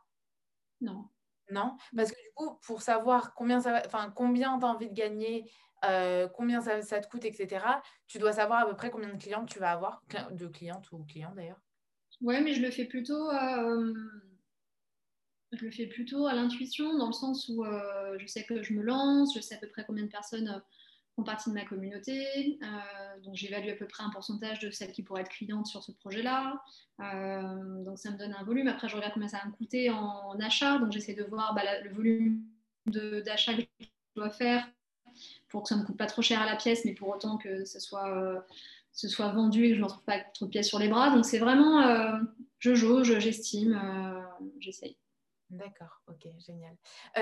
[SPEAKER 2] Non.
[SPEAKER 1] Non, parce que du coup, pour savoir combien ça enfin combien tu as envie de gagner euh, combien ça, te coûte, etc. Tu dois savoir à peu près combien de clients tu vas avoir, de clientes ou clients d'ailleurs.
[SPEAKER 2] Ouais, mais je le fais plutôt, euh, je le fais plutôt à l'intuition, dans le sens où euh, je sais que je me lance, je sais à peu près combien de personnes partie de ma communauté, donc j'évalue à peu près un pourcentage de celles qui pourraient être clientes sur ce projet-là. donc ça me donne un volume. Après, je regarde combien ça va me coûter en, achat, donc j'essaie de voir bah, le volume d'achat que je dois faire pour que ça ne me coûte pas trop cher à la pièce, mais pour autant que ce soit, euh, ce soit vendu et que je ne me retrouve pas trop de pièces sur les bras. Donc c'est vraiment, euh, je jauge, j'estime, euh, j'essaye.
[SPEAKER 1] D'accord, ok, génial.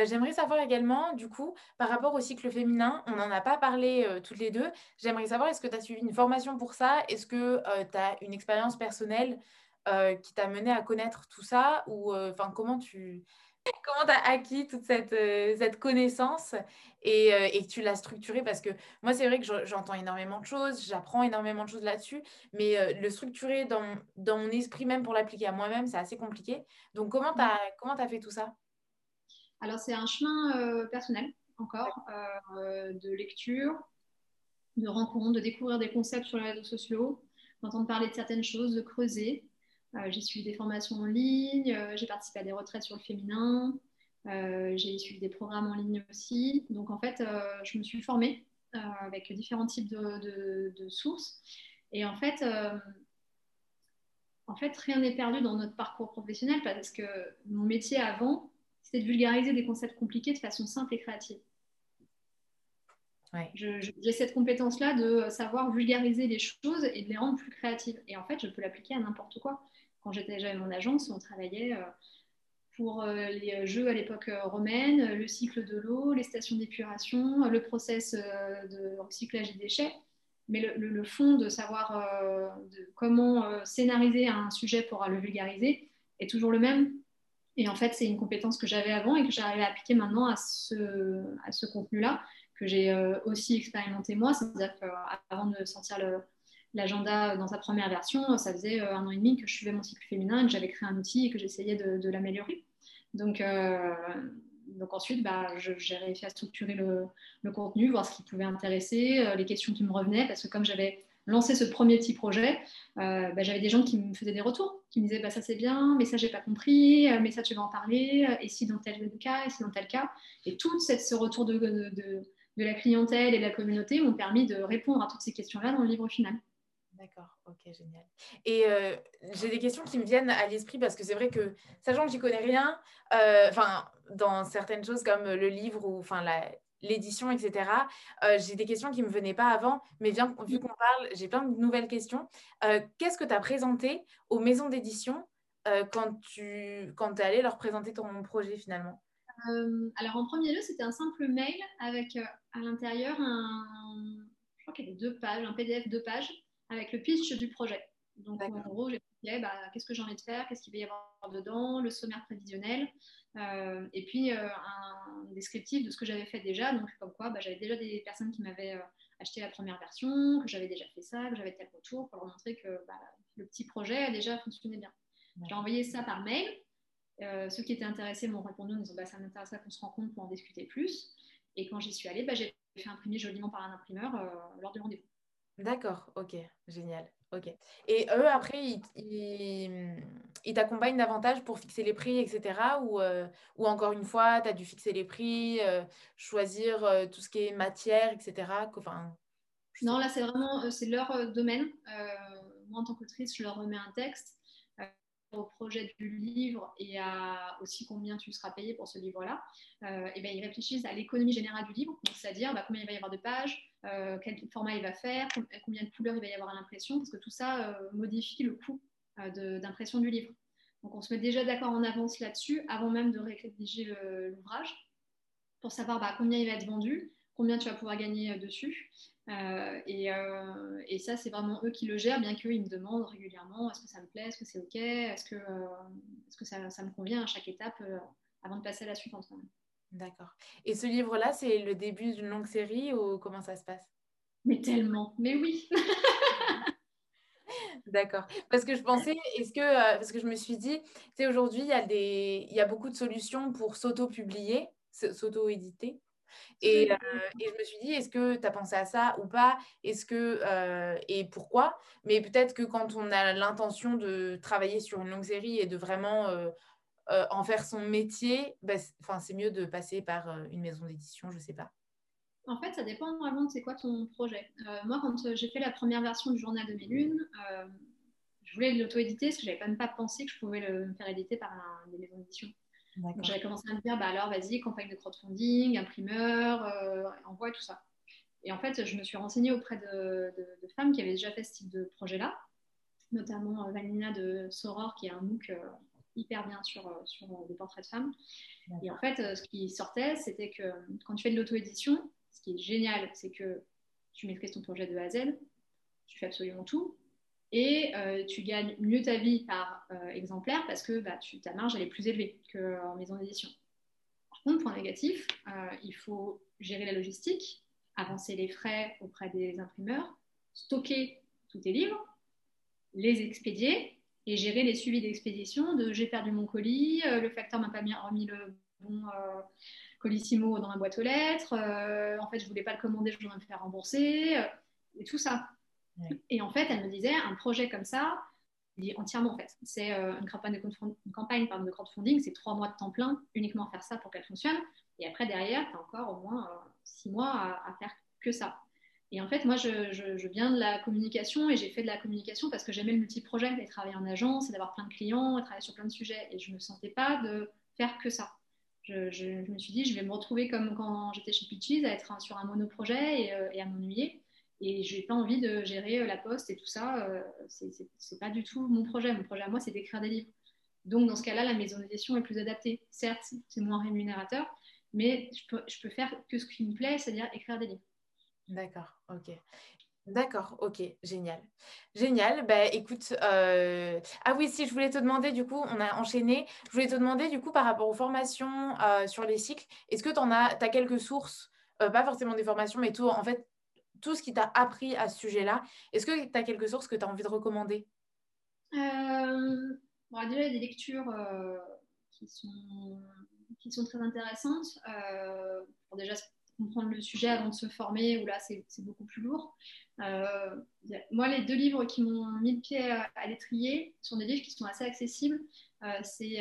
[SPEAKER 1] j'aimerais savoir également, du coup, par rapport au cycle féminin, on n'en a pas parlé toutes les deux. J'aimerais savoir, est-ce que tu as suivi une formation pour ça? Est-ce que tu as une expérience personnelle qui t'a mené à connaître tout ça? Ou enfin, comment tu comment tu as acquis toute cette, euh, cette connaissance et, euh, et, que tu l'as structurée? Parce que moi, c'est vrai que j'entends énormément de choses, j'apprends énormément de choses là-dessus, mais euh, le structurer dans, dans, mon esprit même pour l'appliquer à moi-même, c'est assez compliqué. Donc, comment tu as, comment as fait tout ça?
[SPEAKER 2] Alors, c'est un chemin personnel, encore, de lecture, de rencontre, de découvrir des concepts sur les réseaux sociaux, d'entendre parler de certaines choses, de creuser. Euh, j'ai suivi des formations en ligne, euh, j'ai participé à des retraites sur le féminin, euh, j'ai suivi des programmes en ligne aussi. Donc en fait, je me suis formée avec différents types de, sources. Et en fait, en fait, rien n'est perdu dans notre parcours professionnel parce que mon métier avant, c'était de vulgariser des concepts compliqués de façon simple et créative. J'ai cette compétence-là de savoir vulgariser les choses et de les rendre plus créatives. Et en fait, je peux l'appliquer à n'importe quoi quand j'étais déjà mon agence, on travaillait euh, pour euh, les jeux à l'époque euh, romaine, le cycle de l'eau, les stations d'épuration, le process de recyclage des déchets. Mais le, fond de savoir comment scénariser un sujet pour le vulgariser est toujours le même. Et en fait, c'est une compétence que j'avais avant et que j'arrive à appliquer maintenant à ce, à contenu-là, que j'ai aussi expérimenté moi. C'est-à-dire qu'avant de sortir le, l'agenda dans sa première version, ça faisait euh, un an et demi que je suivais mon cycle féminin et que j'avais créé un outil et que j'essayais de, l'améliorer. Donc, euh, ensuite, bah, j'ai réussi à structurer le, contenu, voir ce qui pouvait intéresser, euh, les questions qui me revenaient, parce que comme j'avais lancé ce premier petit projet, bah, j'avais des gens qui me faisaient des retours, qui me disaient bah, ça c'est bien, mais ça j'ai pas compris, mais ça tu vas en parler, et si dans tel cas, et si dans tel cas. Et tout ce retour de, de, de la clientèle et de la communauté m'ont permis de répondre à toutes ces questions-là dans le livre final.
[SPEAKER 1] D'accord, ok, génial. Et euh, j'ai des questions qui me viennent à l'esprit parce que c'est vrai que, sachant que j'y connais rien, euh, enfin, dans certaines choses comme le livre ou enfin l'édition, etc., euh, j'ai des questions qui ne me venaient pas avant, mais bien, vu qu'on parle, j'ai plein de nouvelles questions. Qu'est-ce que tu as présenté aux maisons d'édition quand tu quand es allé leur présenter ton projet finalement?
[SPEAKER 2] Alors, en premier lieu, c'était un simple mail avec à l'intérieur un. Je crois qu'il y avait deux pages, un PDF deux pages avec le pitch du projet. Donc, en gros, j'expliquais bah, qu'est-ce que j'ai envie de faire, qu'est-ce qu'il va y avoir dedans, le sommaire prévisionnel, euh, et puis euh, un descriptif de ce que j'avais fait déjà. Donc, comme quoi, bah, j'avais déjà des personnes qui m'avaient euh, acheté la première version, que j'avais déjà fait ça, que j'avais tel retour pour leur montrer que bah, le petit projet a déjà fonctionné bien. J'ai envoyé ça par mail. ceux qui étaient intéressés m'ont répondu en disant bah, ça m'intéresse qu'on se rencontre pour en discuter plus. Et quand j'y suis allée, bah, j'ai fait imprimer joliment par un imprimeur lors du rendez-vous.
[SPEAKER 1] D'accord, ok, génial. Ok. Et eux, après, ils, t'accompagnent davantage pour fixer les prix, etc. Ou, euh, ou encore une fois, tu as dû fixer les prix, euh, choisir euh, tout ce qui est matière, etc. Enfin,
[SPEAKER 2] non, là, c'est vraiment c'est leur domaine. moi, en tant qu'autrice, je leur remets un texte au projet du livre et à aussi combien tu seras payé pour ce livre-là, et ben, ils réfléchissent à l'économie générale du livre, c'est-à-dire bah, combien il va y avoir de pages, quel format il va faire, combien de couleurs il va y avoir à l'impression, parce que tout ça modifie le coût d'impression du livre. Donc on se met déjà d'accord en avance là-dessus, avant même de rédiger l'ouvrage, pour savoir bah, combien il va être vendu, combien tu vas pouvoir gagner dessus. Euh, euh, et, ça, c'est vraiment eux qui le gèrent, bien qu'ils me demandent régulièrement est-ce que ça me plaît, est-ce que c'est OK, est-ce que, euh, ça, me convient à chaque étape avant de passer à la suivante.
[SPEAKER 1] D'accord. Et ce livre-là, c'est le début d'une longue série ou comment ça se passe?
[SPEAKER 2] Mais tellement, mais oui
[SPEAKER 1] D'accord. Parce que je pensais, est-ce que, parce que je me suis dit, tu sais, aujourd'hui, il y, a des, il y a beaucoup de solutions pour s'auto-publier, s'auto-éditer. Et, euh, et, je me suis dit, est-ce que tu as pensé à ça ou pas? Est-ce que euh, et pourquoi? Mais peut-être que quand on a l'intention de travailler sur une longue série et de vraiment euh, en faire son métier, bah, c'est mieux de passer par une maison d'édition, je ne sais pas.
[SPEAKER 2] En fait, ça dépend vraiment de c'est quoi ton projet. moi, quand j'ai fait la première version du journal de mes lunes, je voulais l'auto-éditer parce que je n'avais même pas pensé que je pouvais le faire éditer par des maisons d'édition. J'avais commencé à me dire, bah alors vas-y, campagne de crowdfunding, imprimeur, euh, envoie tout ça. Et en fait, je me suis renseignée auprès de, femmes qui avaient déjà fait ce type de projet-là, notamment euh, Vanina de Soror, qui est un MOOC euh, hyper bien sur, euh, sur des portraits de femmes. Et en fait, ce qui sortait, c'était que quand tu fais de l'auto-édition, ce qui est génial, c'est que tu maîtrises ton projet de A à Z, tu fais absolument tout, et euh, tu gagnes mieux ta vie par euh, exemplaire parce que bah, tu, ta marge elle est plus élevée qu'en maison d'édition. Par contre, point négatif, euh, il faut gérer la logistique, avancer les frais auprès des imprimeurs, stocker tous tes livres, les expédier et gérer les suivis d'expédition de j'ai perdu mon colis, le facteur m'a pas remis le bon colissimo dans la boîte aux lettres, en fait je voulais pas le commander, je voudrais me faire rembourser, et tout ça. Et en fait, elle me disait, un projet comme ça, entièrement en fait. C'est euh, une campagne, de, une campagne de crowdfunding, c'est trois mois de temps plein, uniquement faire ça pour qu'elle fonctionne. Et après, derrière, tu as encore au moins euh, six mois à, faire que ça. Et en fait, moi, je, viens de la communication et j'ai fait de la communication parce que j'aimais le multi-projet, et travailler en agence, et d'avoir plein de clients, et travailler sur plein de sujets. Et je ne me sentais pas de faire que ça. Je, me suis dit, je vais me retrouver comme quand j'étais chez Pitches, à être sur un monoprojet et, euh, et à m'ennuyer. Et je n'ai pas envie de gérer euh, la poste et tout ça. Euh, ce n'est pas du tout mon projet. Mon projet à moi, c'est d'écrire des livres. Donc, dans ce cas-là, la maison d'édition est plus adaptée. Certes, c'est moins rémunérateur, mais je je peux faire que ce qui me plaît, c'est-à-dire écrire des livres.
[SPEAKER 1] D'accord, ok. D'accord, ok, génial. Génial. Bah, écoute, euh, ah oui, si je voulais te demander, du coup, on a enchaîné. Je voulais te demander, du coup, par rapport aux formations sur les cycles, est-ce que tu as, as quelques sources, pas forcément des formations, mais tout, en fait, tout ce qui t'a appris à ce sujet-là. Est-ce que tu as quelques sources que tu as envie de recommander?
[SPEAKER 2] Euh, Déjà, il y a des lectures euh, qui, sont, très intéressantes euh, déjà comprendre le sujet avant de se former, où là, c'est beaucoup plus lourd. moi, les deux livres qui m'ont mis le pied à, l'étrier sont des livres qui sont assez accessibles. c'est.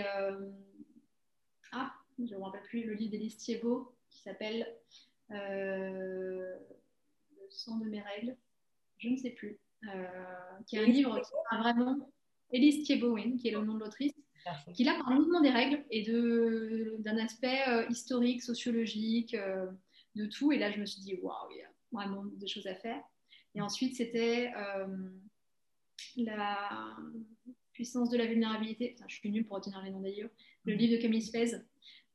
[SPEAKER 2] ah, je ne me rappelle plus, le livre d'Élise Thiebaud qui s'appelle sang de mes règles, je ne sais plus, euh, qui est un livre qui a vraiment Elise Thiebowin, qui est le nom de l'autrice, qui là parle uniquement des règles et d'un aspect euh, historique, sociologique, euh, de tout. Et là, je me suis dit, waouh, il y a vraiment des choses à faire. Et ensuite, c'était la puissance de la vulnérabilité. je suis nulle pour retenir les noms d'ailleurs. Le livre de Camille Spez,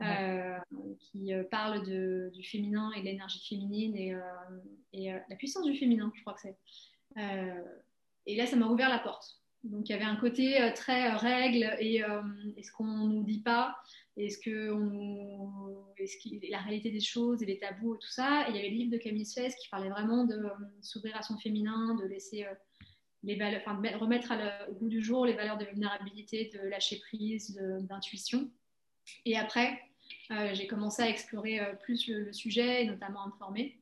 [SPEAKER 2] euh, qui euh, parle de, du féminin et de l'énergie féminine et, euh, et la puissance du féminin, je crois que c'est. et là, ça m'a ouvert la porte. Donc, il y avait un côté très règle et est-ce qu'on nous dit pas, est-ce que la réalité des choses et les tabous et tout ça. Et il y avait le livre de Camille Suez qui parlait vraiment de s'ouvrir à son féminin, de laisser les valeurs, enfin, de remettre au goût du jour les valeurs de vulnérabilité, de lâcher prise, d'intuition. Et après, euh, j'ai commencé à explorer euh, plus le, sujet et notamment à me former.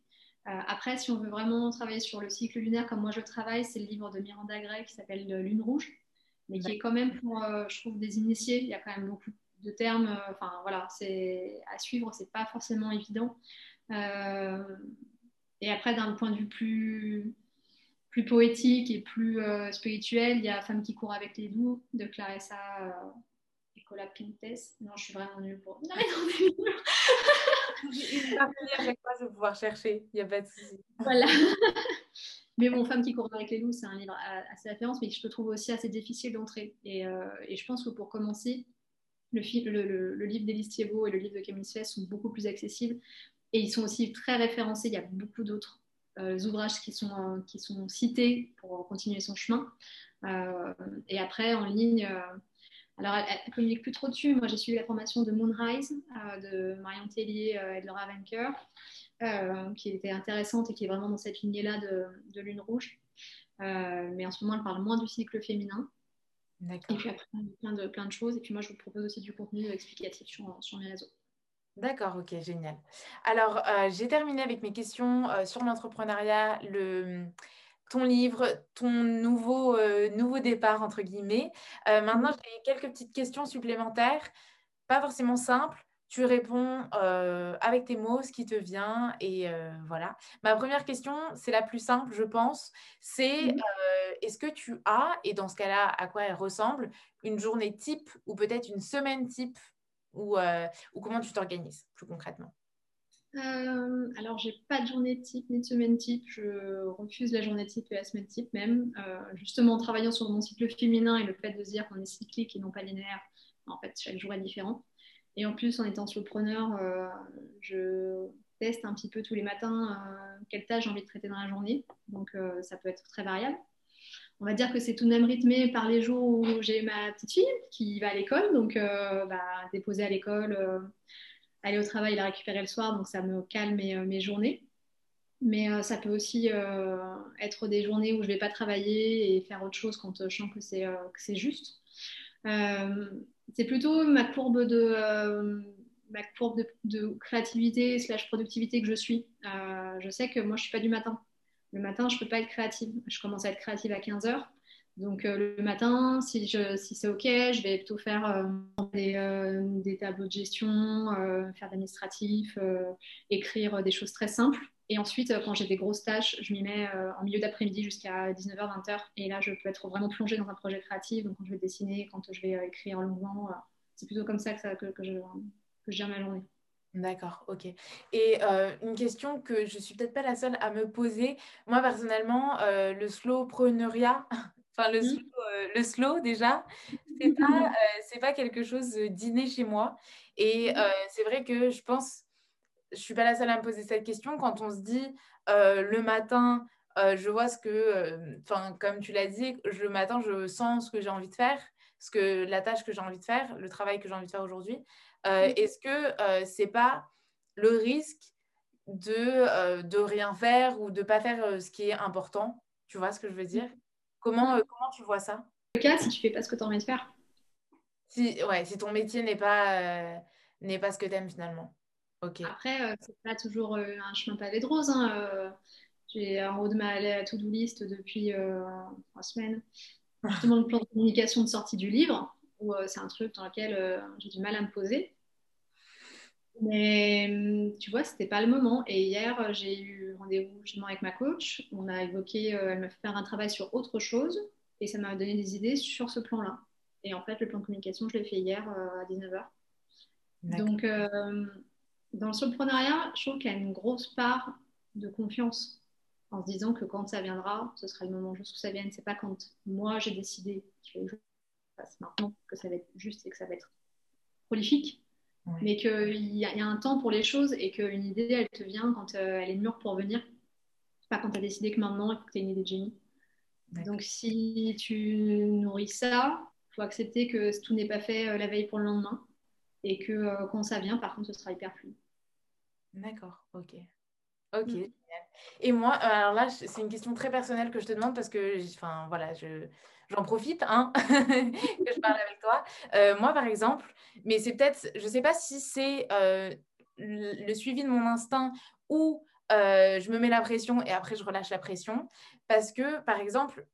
[SPEAKER 2] Euh, après, si on veut vraiment travailler sur le cycle lunaire comme moi je travaille, c'est le livre de Miranda Gray qui s'appelle Lune rouge, mais qui est quand même pour, je trouve, des initiés. Il y a quand même beaucoup de termes. Enfin, voilà, c'est à suivre, c'est pas forcément évident. et après, d'un point de vue plus plus poétique et plus spirituel, il y a Femme qui court avec les doux de Clarissa Ecolab Pintes. Non, je suis vraiment nulle pour. Non,
[SPEAKER 1] mais partie à chaque fois, je vais pouvoir chercher. Il n'y a pas de souci.
[SPEAKER 2] Voilà. mais bon, Femme qui court avec les loups, c'est un livre assez référence, mais que je trouve aussi assez difficile d'entrer. Et, euh, et, je pense que pour commencer, le, livre d'Élise Thiebaud et le livre de Camille Sfess sont beaucoup plus accessibles. Et ils sont aussi très référencés. Il y a beaucoup d'autres euh, ouvrages qui sont, euh, qui sont cités pour continuer son chemin. Euh, et après, en ligne, alors elle, ne communique plus trop dessus. Moi, j'ai suivi la formation de Moonrise de Marion Tellier et de Laura Vanker, qui était intéressante et qui est vraiment dans cette lignée-là de, Lune Rouge. mais en ce moment, elle parle moins du cycle féminin. Et puis après, plein de, plein de choses. Et puis moi, je vous propose aussi du contenu explicatif sur, sur mes réseaux.
[SPEAKER 1] D'accord, ok, génial. Alors, euh, j'ai terminé avec mes questions euh, sur l'entrepreneuriat, le, ton livre, ton nouveau, euh, nouveau départ, entre guillemets. maintenant, mmh. j'ai quelques petites questions supplémentaires, pas forcément simples. Tu réponds avec tes mots, ce qui te vient, et voilà. Ma première question, c'est la plus simple, je pense, c'est mmh. est-ce que tu as, et dans ce cas-là, à quoi elle ressemble, une journée type ou peut-être une semaine type ou, ou comment tu t'organises plus concrètement?
[SPEAKER 2] Euh, alors, j'ai pas de journée type ni de semaine type. Je refuse la journée type et la semaine type même. Euh, justement, en travaillant sur mon cycle féminin et le fait de dire qu'on est cyclique et non pas linéaire, en fait, chaque jour est différent. Et en plus, en étant solopreneur, euh, je teste un petit peu tous les matins euh, quelle tâche j'ai envie de traiter dans la journée. Donc, ça peut être très variable on va dire que c'est tout de même rythmé par les jours où j'ai ma petite fille qui va à l'école, donc euh, bah, déposer à l'école, euh, aller au travail, la récupérer le soir, donc ça me calme mes, euh, journées. Mais ça peut aussi être des journées où je ne vais pas travailler et faire autre chose quand je sens que c'est juste. C'est plutôt ma courbe courbe de, créativité slash productivité que je suis. je sais que moi je suis pas du matin. Le matin, je ne peux pas être créative. Je commence à être créative à 15 heures. Donc euh, le matin, si, si c'est OK, je vais plutôt faire euh, euh, des, tableaux de gestion, faire d'administratif, écrire des choses très simples. Et ensuite, quand j'ai des grosses tâches, je m'y mets en milieu d'après-midi jusqu'à 19h, 20h. Et là, je peux être vraiment plongée dans un projet créatif. Donc quand je vais dessiner, quand je vais écrire longuement, c'est plutôt comme ça que, que, je, que je gère ma journée.
[SPEAKER 1] D'accord, ok. Et euh, une question que je suis peut-être pas la seule à me poser. Moi, personnellement, euh, le slowpreneuriat, enfin le, mmh. slow, euh, le slow déjà, c'est pas, pas quelque chose d'inné chez moi. Et c'est vrai que je pense, je suis pas la seule à me poser cette question quand on se dit le matin, je vois ce que, enfin, comme tu l'as dit, le matin, je sens ce que j'ai envie de faire, ce que la tâche que j'ai envie de faire, le travail que j'ai envie de faire aujourd'hui. Euh, est-ce que euh, c'est pas le risque de, euh, de rien faire ou de pas faire ce qui est important? Tu vois ce que je veux dire? Comment, comment tu vois ça?
[SPEAKER 2] Le cas, si tu fais pas ce que tu as envie de faire.
[SPEAKER 1] Si, ouais, si ton métier n'est pas, n'est pas ce que tu aimes finalement.
[SPEAKER 2] Après, c'est pas toujours un chemin pavé de rose. Hein, j'ai en haut de ma to-do list depuis trois semaines justement le plan de communication de sortie du livre, où c'est un truc dans lequel j'ai du mal à me poser. Mais hum, tu vois, c'était pas le moment. Et hier, euh, j'ai eu rendez-vous justement avec ma coach. On a évoqué, euh, elle m'a fait faire un travail sur autre chose et ça m'a donné des idées sur ce plan-là. Et en fait, le plan de communication, je l'ai fait hier euh, à 19h. Donc, dans le soloprenariat, je trouve qu'il y a une grosse part de confiance en se disant que quand ça viendra, ce sera le moment juste où ça vienne. C'est pas quand moi j'ai décidé qu'il faut que maintenant que ça va être juste et que ça va être prolifique mais qu'il y, a un temps pour les choses et qu'une idée, elle te vient quand euh, elle est mûre pour venir, pas quand tu as décidé que maintenant, il faut que tu aies une idée de génie. Donc, si tu nourris ça, il faut accepter que tout n'est pas fait euh, la veille pour le lendemain et que euh, quand ça vient, par contre, ce sera hyper fluide.
[SPEAKER 1] D'accord, ok. Ok, mm. Et moi, alors là, c'est une question très personnelle que je te demande parce que, enfin, voilà, je, j'en profite, hein, que je parle avec toi. Euh, moi, par exemple, mais c'est peut-être, je ne sais pas si c'est euh, le, suivi de mon instinct ou euh, je me mets la pression et après je relâche la pression. Parce que, par exemple,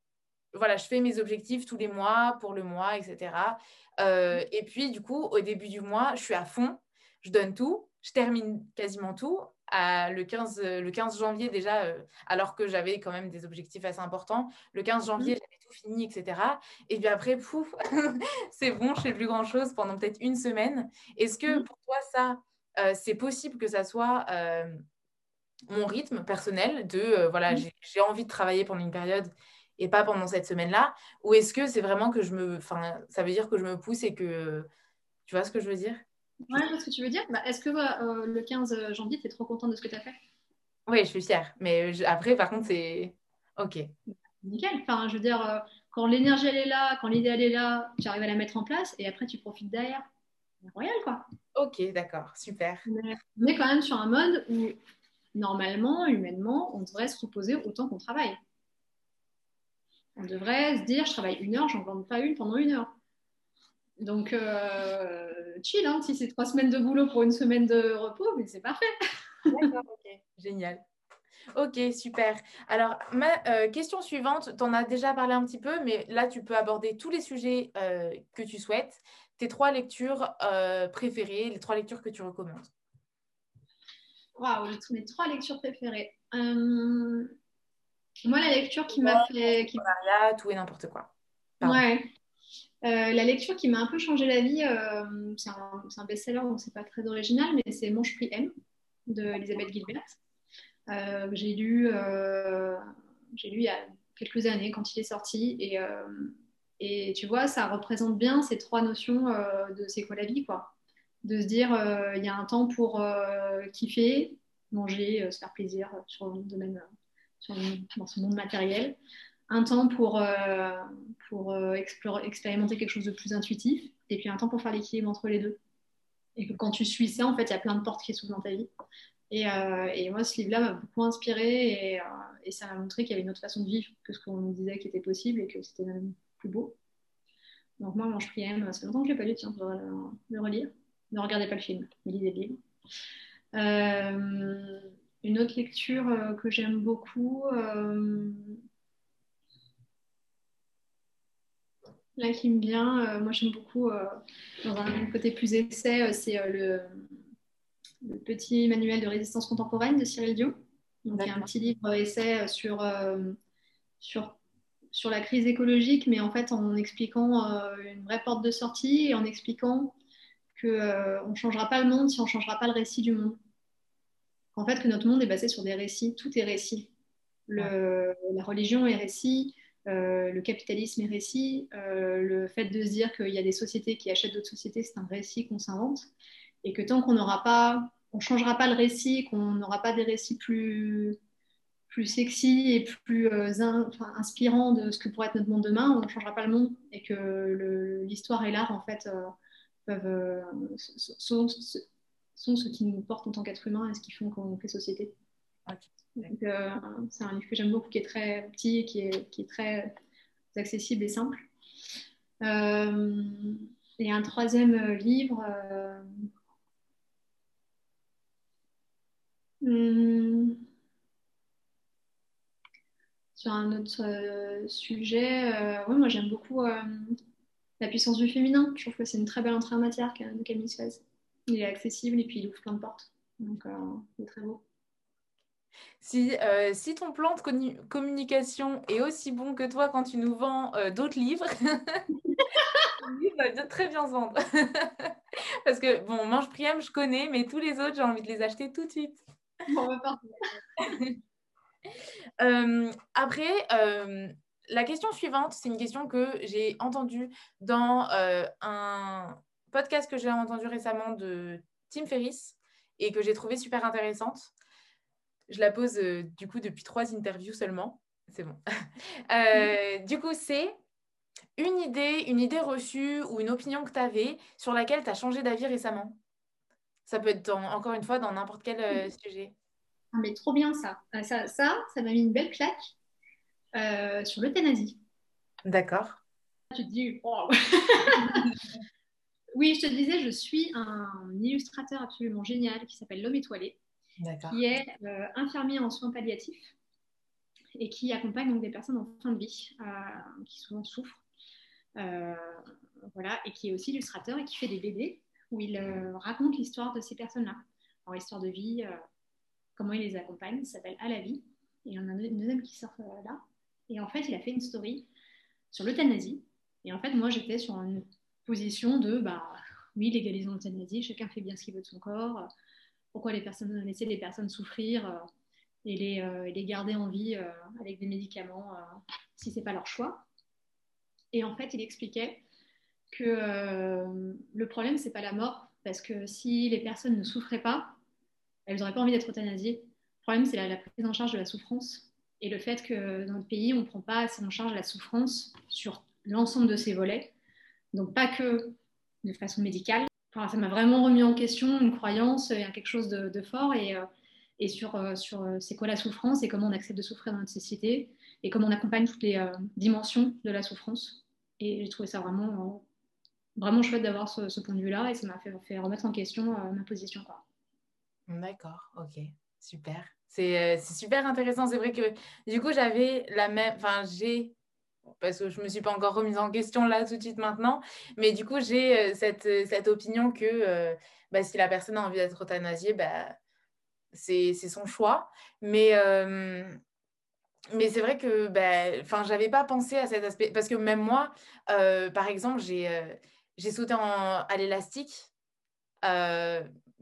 [SPEAKER 1] voilà, je fais mes objectifs tous les mois pour le mois, etc. et puis, du coup, au début du mois, je suis à fond, je donne tout, je termine quasiment tout le, 15, le 15 janvier déjà, euh, alors que j'avais quand même des objectifs assez importants. Le 15 janvier, mhm. j'avais tout fini, etc. Et puis après, pouf, c'est bon, je fais plus grand-chose pendant peut-être une semaine. Est-ce que mmh. pour toi, ça, euh, c'est possible que ça soit euh, mon rythme personnel de, voilà, mmh. j'ai envie de travailler pendant une période et pas pendant cette semaine-là? Ou est-ce que c'est vraiment que je me... Enfin, ça veut dire que je me pousse et que... Tu vois ce que je veux dire?
[SPEAKER 2] Ouais, je vois ce que tu veux dire. Bah, est-ce que le 15 janvier, tu es trop contente de ce que tu as fait?
[SPEAKER 1] Oui, je suis fière. Mais après, par contre, c'est OK.
[SPEAKER 2] Nickel. Enfin, je veux dire, euh, quand l'énergie, elle est là, quand l'idée, elle est là, tu arrives à la mettre en place et après, tu profites derrière. Royal, quoi.
[SPEAKER 1] Ok, d'accord. Super.
[SPEAKER 2] on est quand même sur un mode où, normalement, humainement, on devrait se reposer autant qu'on travaille. On devrait se dire, je travaille une heure, j'en vends pas une pendant une heure. Donc, euh, chill, hein, si c'est trois semaines de boulot pour une semaine de repos, mais c'est parfait.
[SPEAKER 1] D'accord, ok, génial. Ok, super. Alors, ma euh, question suivante, tu en as déjà parlé un petit peu, mais là, tu peux aborder tous les sujets euh, que tu souhaites. Tes trois lectures préférées, les trois lectures que tu recommandes.
[SPEAKER 2] Waouh, mes trois lectures préférées. Moi, la lecture qui m'a fait. Qui...
[SPEAKER 1] tout et n'importe quoi.
[SPEAKER 2] Ouais. La lecture qui m'a un peu changé la vie, c'est un, best-seller, donc c'est pas très original, mais c'est Mon Prix M de Elisabeth Gilbert. Euh, j'ai lu, euh, j'ai lu il y a quelques années quand il est sorti et, euh, tu vois, ça représente bien ces trois notions de c'est quoi la vie, quoi. De se dire, il y a un temps pour kiffer, manger, se faire plaisir sur le dans ce monde matériel. Un temps pour, pour explorer, expérimenter quelque chose de plus intuitif, et puis un temps pour faire l'équilibre entre les deux. Et que quand tu suis ça, en fait, il y a plein de portes qui s'ouvrent dans ta vie. Et, euh, et moi, ce livre-là m'a beaucoup inspiré et, euh, et ça m'a montré qu'il y avait une autre façon de vivre que ce qu'on nous disait qui était possible et que c'était même plus beau. Donc moi, Mange Priem, ça fait longtemps que je l'ai pas lu, tiens, je vais le, relire. Ne regardez pas le film, mais lisez le livre. Euh, une autre lecture que j'aime beaucoup, là qui me vient, moi j'aime beaucoup, dans un côté plus essai, c'est le le petit manuel de résistance contemporaine de Cyril Dion. Donc, il y a un petit livre essai sur, euh, sur, sur la crise écologique, mais en fait en expliquant euh, une vraie porte de sortie et en expliquant qu'on euh, ne changera pas le monde si on ne changera pas le récit du monde. En fait, que notre monde est basé sur des récits, tout est récit. Le, La religion est récit, le capitalisme est récit, le fait de se dire qu'il y a des sociétés qui achètent d'autres sociétés, c'est un récit qu'on s'invente. Et que tant qu'on n'aura pas, on changera pas le récit, qu'on n'aura pas des récits plus sexy et plus euh, inspirants de ce que pourrait être notre monde demain, on ne changera pas le monde. Et que l'histoire et l'art en fait euh, euh, sont, sont, ce qui nous porte en tant qu'être humain et ce qui font qu'on fait société. C'est un livre que j'aime beaucoup, qui est très petit, qui est, qui est très accessible et simple. et un troisième livre Hmm. Sur un autre euh, sujet, euh, moi j'aime beaucoup euh, la puissance du féminin. Je trouve que c'est une très belle entrée en matière de Camille Suez. Il est accessible et puis il ouvre plein de portes. Donc c'est très beau.
[SPEAKER 1] Si, si, ton plan de communication est aussi bon que toi quand tu nous vends d'autres livres, il va bien, très bien se vendre. Parce que, bon, Mange Priam, je connais, mais tous les autres, j'ai envie de les acheter tout de suite. Euh, après, euh, la question suivante, c'est une question que j'ai entendue dans euh, un podcast que j'ai entendu récemment de Tim Ferriss et que j'ai trouvé super intéressante. Je la pose du coup depuis trois interviews seulement. C'est bon. du coup, c'est une idée, une idée reçue ou une opinion que tu avais sur laquelle tu as changé d'avis récemment. Ça peut être encore une fois dans n'importe quel euh, sujet.
[SPEAKER 2] Ah, mais trop bien ça. Euh, ça, ça, ça m'a mis une belle claque euh, sur l'euthanasie.
[SPEAKER 1] D'accord.
[SPEAKER 2] Tu te dis, oui, je te disais, je suis un illustrateur absolument génial qui s'appelle L'Homme étoilé, qui est infirmier en soins palliatifs et qui accompagne donc des personnes en fin de vie qui souvent souffrent. voilà, et qui est aussi illustrateur et qui fait des BD où il euh, raconte l'histoire de ces personnes-là, leur histoire de vie, euh, comment il les accompagne. Ça s'appelle À la vie. Et il y en a une deuxième qui sort euh, là. Et en fait, il a fait une story sur l'euthanasie. Et en fait, moi, j'étais sur une position de, bah, oui, légalisons l'euthanasie, chacun fait bien ce qu'il veut de son corps. Pourquoi les personnes, laisser les personnes souffrir euh, et, les, euh, les, garder en vie euh, avec des médicaments si ce n'est pas leur choix Et en fait, il expliquait que le problème, c'est pas la mort, parce que si les personnes ne souffraient pas, elles n'auraient pas envie d'être euthanasiées. Le problème, c'est la, prise en charge de la souffrance et le fait que dans notre pays, on ne prend pas assez en charge la souffrance sur l'ensemble de ces volets. Donc, pas que de façon médicale. Ça m'a vraiment remis en question une croyance, et quelque chose de, fort et, euh, et sur, euh, sur euh, c'est quoi la souffrance et comment on accepte de souffrir dans notre société et comment on accompagne toutes les dimensions de la souffrance. Et j'ai trouvé ça vraiment, vraiment chouette d'avoir ce, point de vue-là et ça m'a fait, fait, remettre en question ma position.
[SPEAKER 1] D'accord, ok, super. C'est super intéressant. C'est vrai que du coup, j'avais la même, enfin, j'ai parce que je ne me suis pas encore remise en question là tout de suite maintenant. Mais du coup, j'ai euh, cette, euh, cette, opinion que euh, bah, si la personne a envie d'être euthanasiée, bah, c'est son choix. Mais, mais c'est vrai que bah, je n'avais pas pensé à cet aspect. Parce que même moi, par exemple, j'ai sauté à l'élastique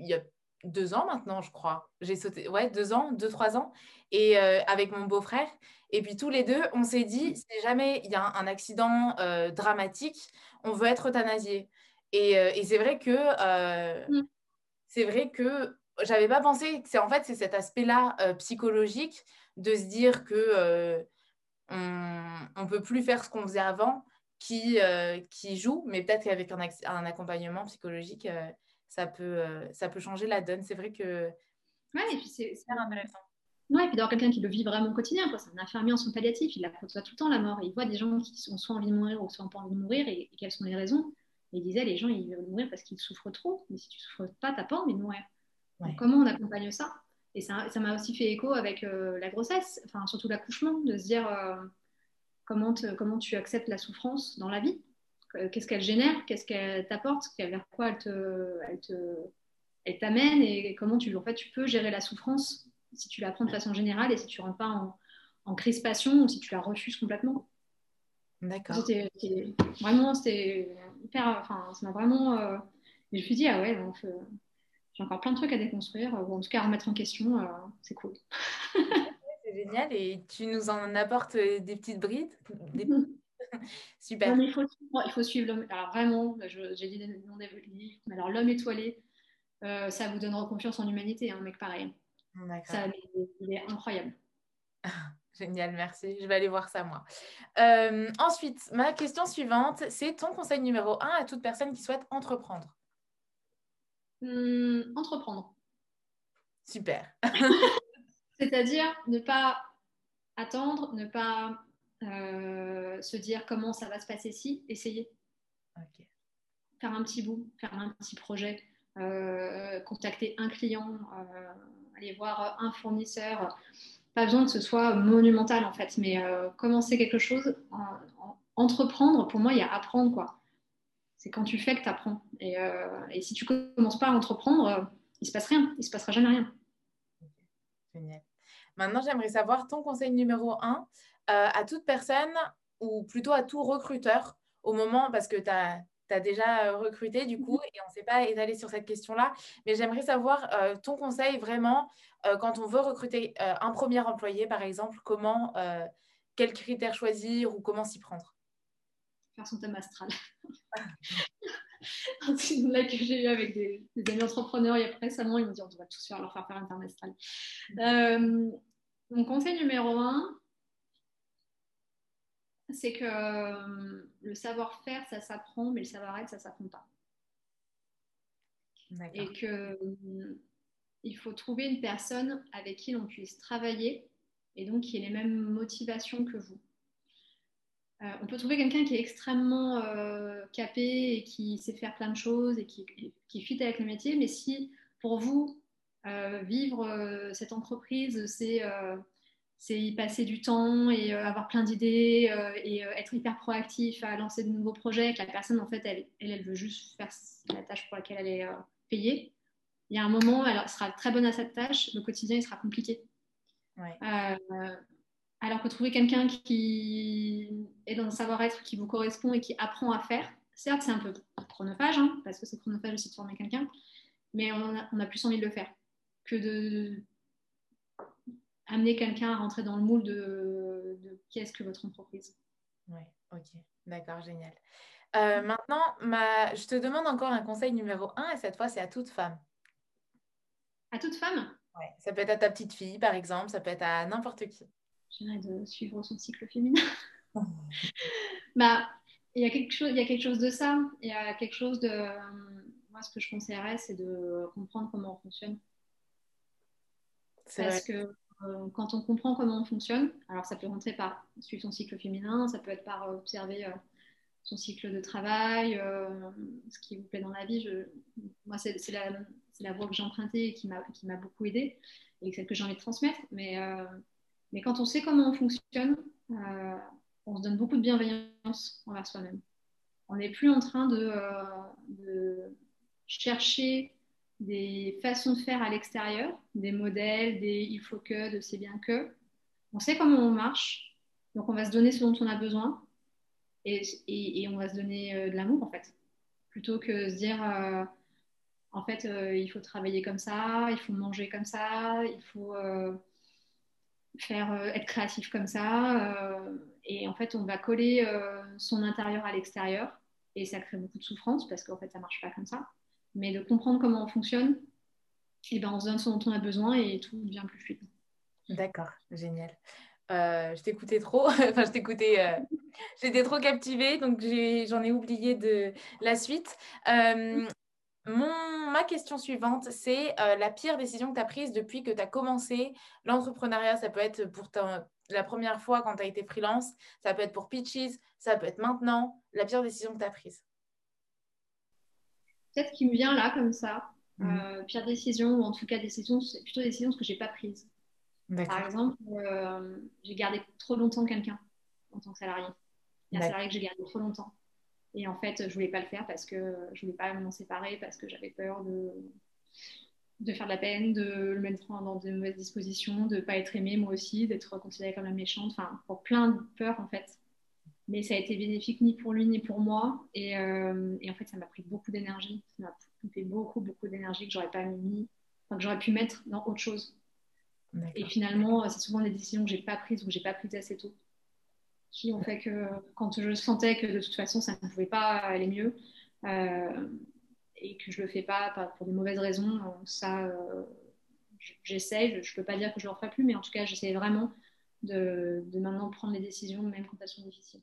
[SPEAKER 1] il y a deux ans maintenant, je crois. J'ai sauté, ouais, deux ans, deux, trois ans, et avec mon beau-frère. Et puis tous les deux, on s'est dit, si jamais il y a un, accident euh, dramatique, on veut être euthanasié. Et, euh, et c'est vrai que euh, mm. c'est vrai que j'avais pas pensé que c'est en fait c'est cet aspect-là psychologique de se dire que on, on peut plus faire ce qu'on faisait avant qui, qui joue, mais peut-être qu'avec un, un, accompagnement psychologique, ça, peut, ça peut changer la donne. C'est vrai que
[SPEAKER 2] ouais, et puis c'est intéressant. Ouais, et puis d'avoir quelqu'un qui le vit vraiment au quotidien. C'est un infirmier en soins palliatifs, il la côtoie tout le temps, la mort. Et il voit des gens qui ont soit envie de mourir ou soit pas envie de mourir, et, quelles sont les raisons? Et il disait, les gens, ils veulent mourir parce qu'ils souffrent trop. Mais si tu souffres pas, t'as pas envie de mourir. comment on accompagne ça? Et ça m'a aussi fait écho avec euh, la grossesse, enfin surtout l'accouchement, de se dire euh, comment, comment tu acceptes la souffrance dans la vie? Qu'est-ce qu'elle génère Qu'est-ce qu'elle t'apporte Vers quoi elle te, elle te, elle t'amène et comment tu, en fait, tu peux gérer la souffrance si tu la prends de façon générale et si tu ne rentres pas en, en, crispation ou si tu la refuses complètement.
[SPEAKER 1] D'accord.
[SPEAKER 2] vraiment, c'était hyper. Enfin, ça m'a vraiment. Euh, je me suis dit, ah ouais, donc, euh, j'ai encore plein de trucs à déconstruire, ou en tout cas à remettre en question, euh, c'est cool.
[SPEAKER 1] c'est génial, et tu nous en apportes des petites brides des... Super.
[SPEAKER 2] il, faut, il faut suivre l'homme. Alors vraiment, j'ai dit des noms des livres, mais alors l'homme étoilé, ça vous donnera confiance en l'humanité, un hein, mec pareil. Ça, il est incroyable.
[SPEAKER 1] Génial, merci. Je vais aller voir ça, moi. Euh, ensuite, ma question suivante, c'est ton conseil numéro un à toute personne qui souhaite entreprendre.
[SPEAKER 2] Hmm, entreprendre.
[SPEAKER 1] Super.
[SPEAKER 2] C'est-à-dire ne pas attendre, ne pas euh, se dire comment ça va se passer si, essayer. Faire un petit bout, faire un petit projet, euh, contacter un client, aller voir un fournisseur. Pas besoin que ce soit monumental en fait, mais euh, commencer quelque chose, entreprendre, pour moi, il y a apprendre quoi. C'est quand tu fais que tu apprends. Et, euh, et, si tu commences pas à entreprendre, euh, il se passe rien, il se passera jamais rien.
[SPEAKER 1] Génial. Maintenant, j'aimerais savoir ton conseil numéro un à toute personne ou plutôt à tout recruteur au moment, parce que tu as tu déjà euh, recruté du coup et on ne s'est pas étalé sur cette question-là. Mais j'aimerais savoir euh, ton conseil vraiment euh, quand on veut recruter un premier employé, par exemple, comment, quels critères choisir ou comment s'y prendre?
[SPEAKER 2] Faire son thème astral. Blague que j'ai eu avec des, amis entrepreneurs il y a récemment. Ils m'ont dit on doit tous faire leur faire faire un thème astral. mon conseil numéro un, c'est que euh, le savoir-faire, ça s'apprend, mais le savoir-être, ça s'apprend pas. Et que euh, il faut trouver une personne avec qui l'on puisse travailler et donc qui ait les mêmes motivations que vous. Euh, on peut trouver quelqu'un qui est extrêmement capé et qui sait faire plein de choses et qui, qui fit avec le métier, mais si pour vous, vivre cette entreprise, c'est c'est y passer du temps et euh, avoir plein d'idées euh, et euh, être hyper proactif à lancer de nouveaux projets. Que la personne, en fait, elle, elle, veut juste faire la tâche pour laquelle elle est payée. Il y a un moment, elle sera très bonne à cette tâche, le quotidien, il sera compliqué. Alors que trouver quelqu'un qui est dans un savoir-être qui vous correspond et qui apprend à faire, certes, c'est un peu chronophage, hein, parce que c'est chronophage aussi de former quelqu'un, mais on a, on a, plus envie de le faire que de amener quelqu'un à rentrer dans le moule de, de qu'est-ce que votre entreprise.
[SPEAKER 1] Oui, ok, d'accord, génial. Euh, maintenant, ma... je te demande encore un conseil numéro un, et cette fois, c'est à toute femme.
[SPEAKER 2] À toute femme?
[SPEAKER 1] Oui, ça peut être à ta petite fille, par exemple, ça peut être à n'importe qui.
[SPEAKER 2] J'irais de suivre son cycle féminin. bah, il y, a quelque chose, il y a quelque chose de ça. Il y a quelque chose de. Moi, ce que je conseillerais, c'est de comprendre comment on fonctionne. Parce que euh, quand on comprend comment on fonctionne, alors ça peut rentrer par suivre son cycle féminin, ça peut être par observer euh, son cycle de travail, euh, ce qui vous plaît dans la vie. Moi, c'est la, voie que j'ai empruntée et qui m'a beaucoup aidée et celle que j'ai envie de transmettre. Mais, quand on sait comment on fonctionne, on se donne beaucoup de bienveillance envers soi-même. On n'est plus en train de chercher des façons de faire à l'extérieur, des modèles, des il faut que, de c'est bien que. On sait comment on marche, donc on va se donner ce dont on a besoin et, et, on va se donner euh, de l'amour en fait. Plutôt que se dire euh, en fait euh, il faut travailler comme ça, il faut manger comme ça, il faut faire être créatif comme ça. et en fait on va coller son intérieur à l'extérieur et ça crée beaucoup de souffrance parce qu'en fait ça marche pas comme ça mais de comprendre comment on fonctionne, et ben on se donne ce dont on a besoin et tout devient plus fluide.
[SPEAKER 1] D'accord, génial. Euh, je t'écoutais trop, enfin je t'écoutais, euh, j'étais trop captivée, donc j'en ai, oublié de la suite. Euh, ma question suivante, c'est la pire décision que tu as prise depuis que tu as commencé l'entrepreneuriat. Ça peut être pour la première fois quand tu as été freelance, ça peut être pour Pitches, ça peut être maintenant. La pire décision que tu as prise
[SPEAKER 2] peut-être qui me vient là comme ça. Mhm. Euh, pire décision, ou en tout cas décision, c'est plutôt des décisions que j'ai pas prises. Par exemple, euh, j'ai gardé trop longtemps quelqu'un en tant que salarié. Il y a un salarié que j'ai gardé trop longtemps. Et en fait, je voulais pas le faire parce que je voulais pas m'en séparer, parce que j'avais peur de, de faire de la peine, de le mettre dans de mauvaises dispositions, de pas être aimé moi aussi, d'être considérée comme la méchante, enfin, pour plein de peurs en fait mais ça a été bénéfique ni pour lui ni pour moi. Et, euh, et en fait, ça m'a pris beaucoup d'énergie. Ça m'a coupé beaucoup, beaucoup d'énergie que j'aurais pas mis, enfin, que j'aurais pu mettre dans autre chose. Et finalement, c'est souvent des décisions que j'ai pas prises ou que j'ai pas prises assez tôt, qui ont fait que quand je sentais que de toute façon ça ne pouvait pas aller mieux euh, et que je le fais pas, pour de mauvaises raisons, ça, euh, j'essaye. Je, ne peux pas dire que je le referai plus, mais en tout cas, j'essaie vraiment de, de maintenant prendre les décisions même quand elles sont difficiles.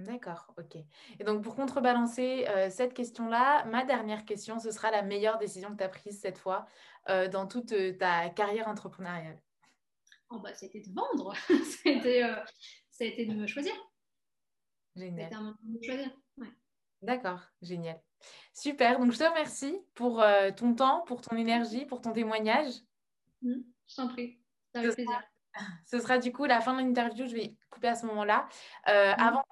[SPEAKER 1] D'accord, ok. Et donc pour contrebalancer euh, cette question-là, ma dernière question, ce sera la meilleure décision que tu as prise cette fois euh, dans toute euh, ta carrière entrepreneuriale.
[SPEAKER 2] Oh bah, c'était de vendre, c'était, ça a été de me choisir.
[SPEAKER 1] Génial.
[SPEAKER 2] C'était un moment de me choisir. Ouais.
[SPEAKER 1] D'accord, génial. Super, donc je te remercie pour ton temps, pour ton énergie, pour ton témoignage.
[SPEAKER 2] Mmh, je t'en prie, avec plaisir.
[SPEAKER 1] Ce sera du coup la fin de l'interview. Je vais couper à ce moment-là. Euh, mm. Avant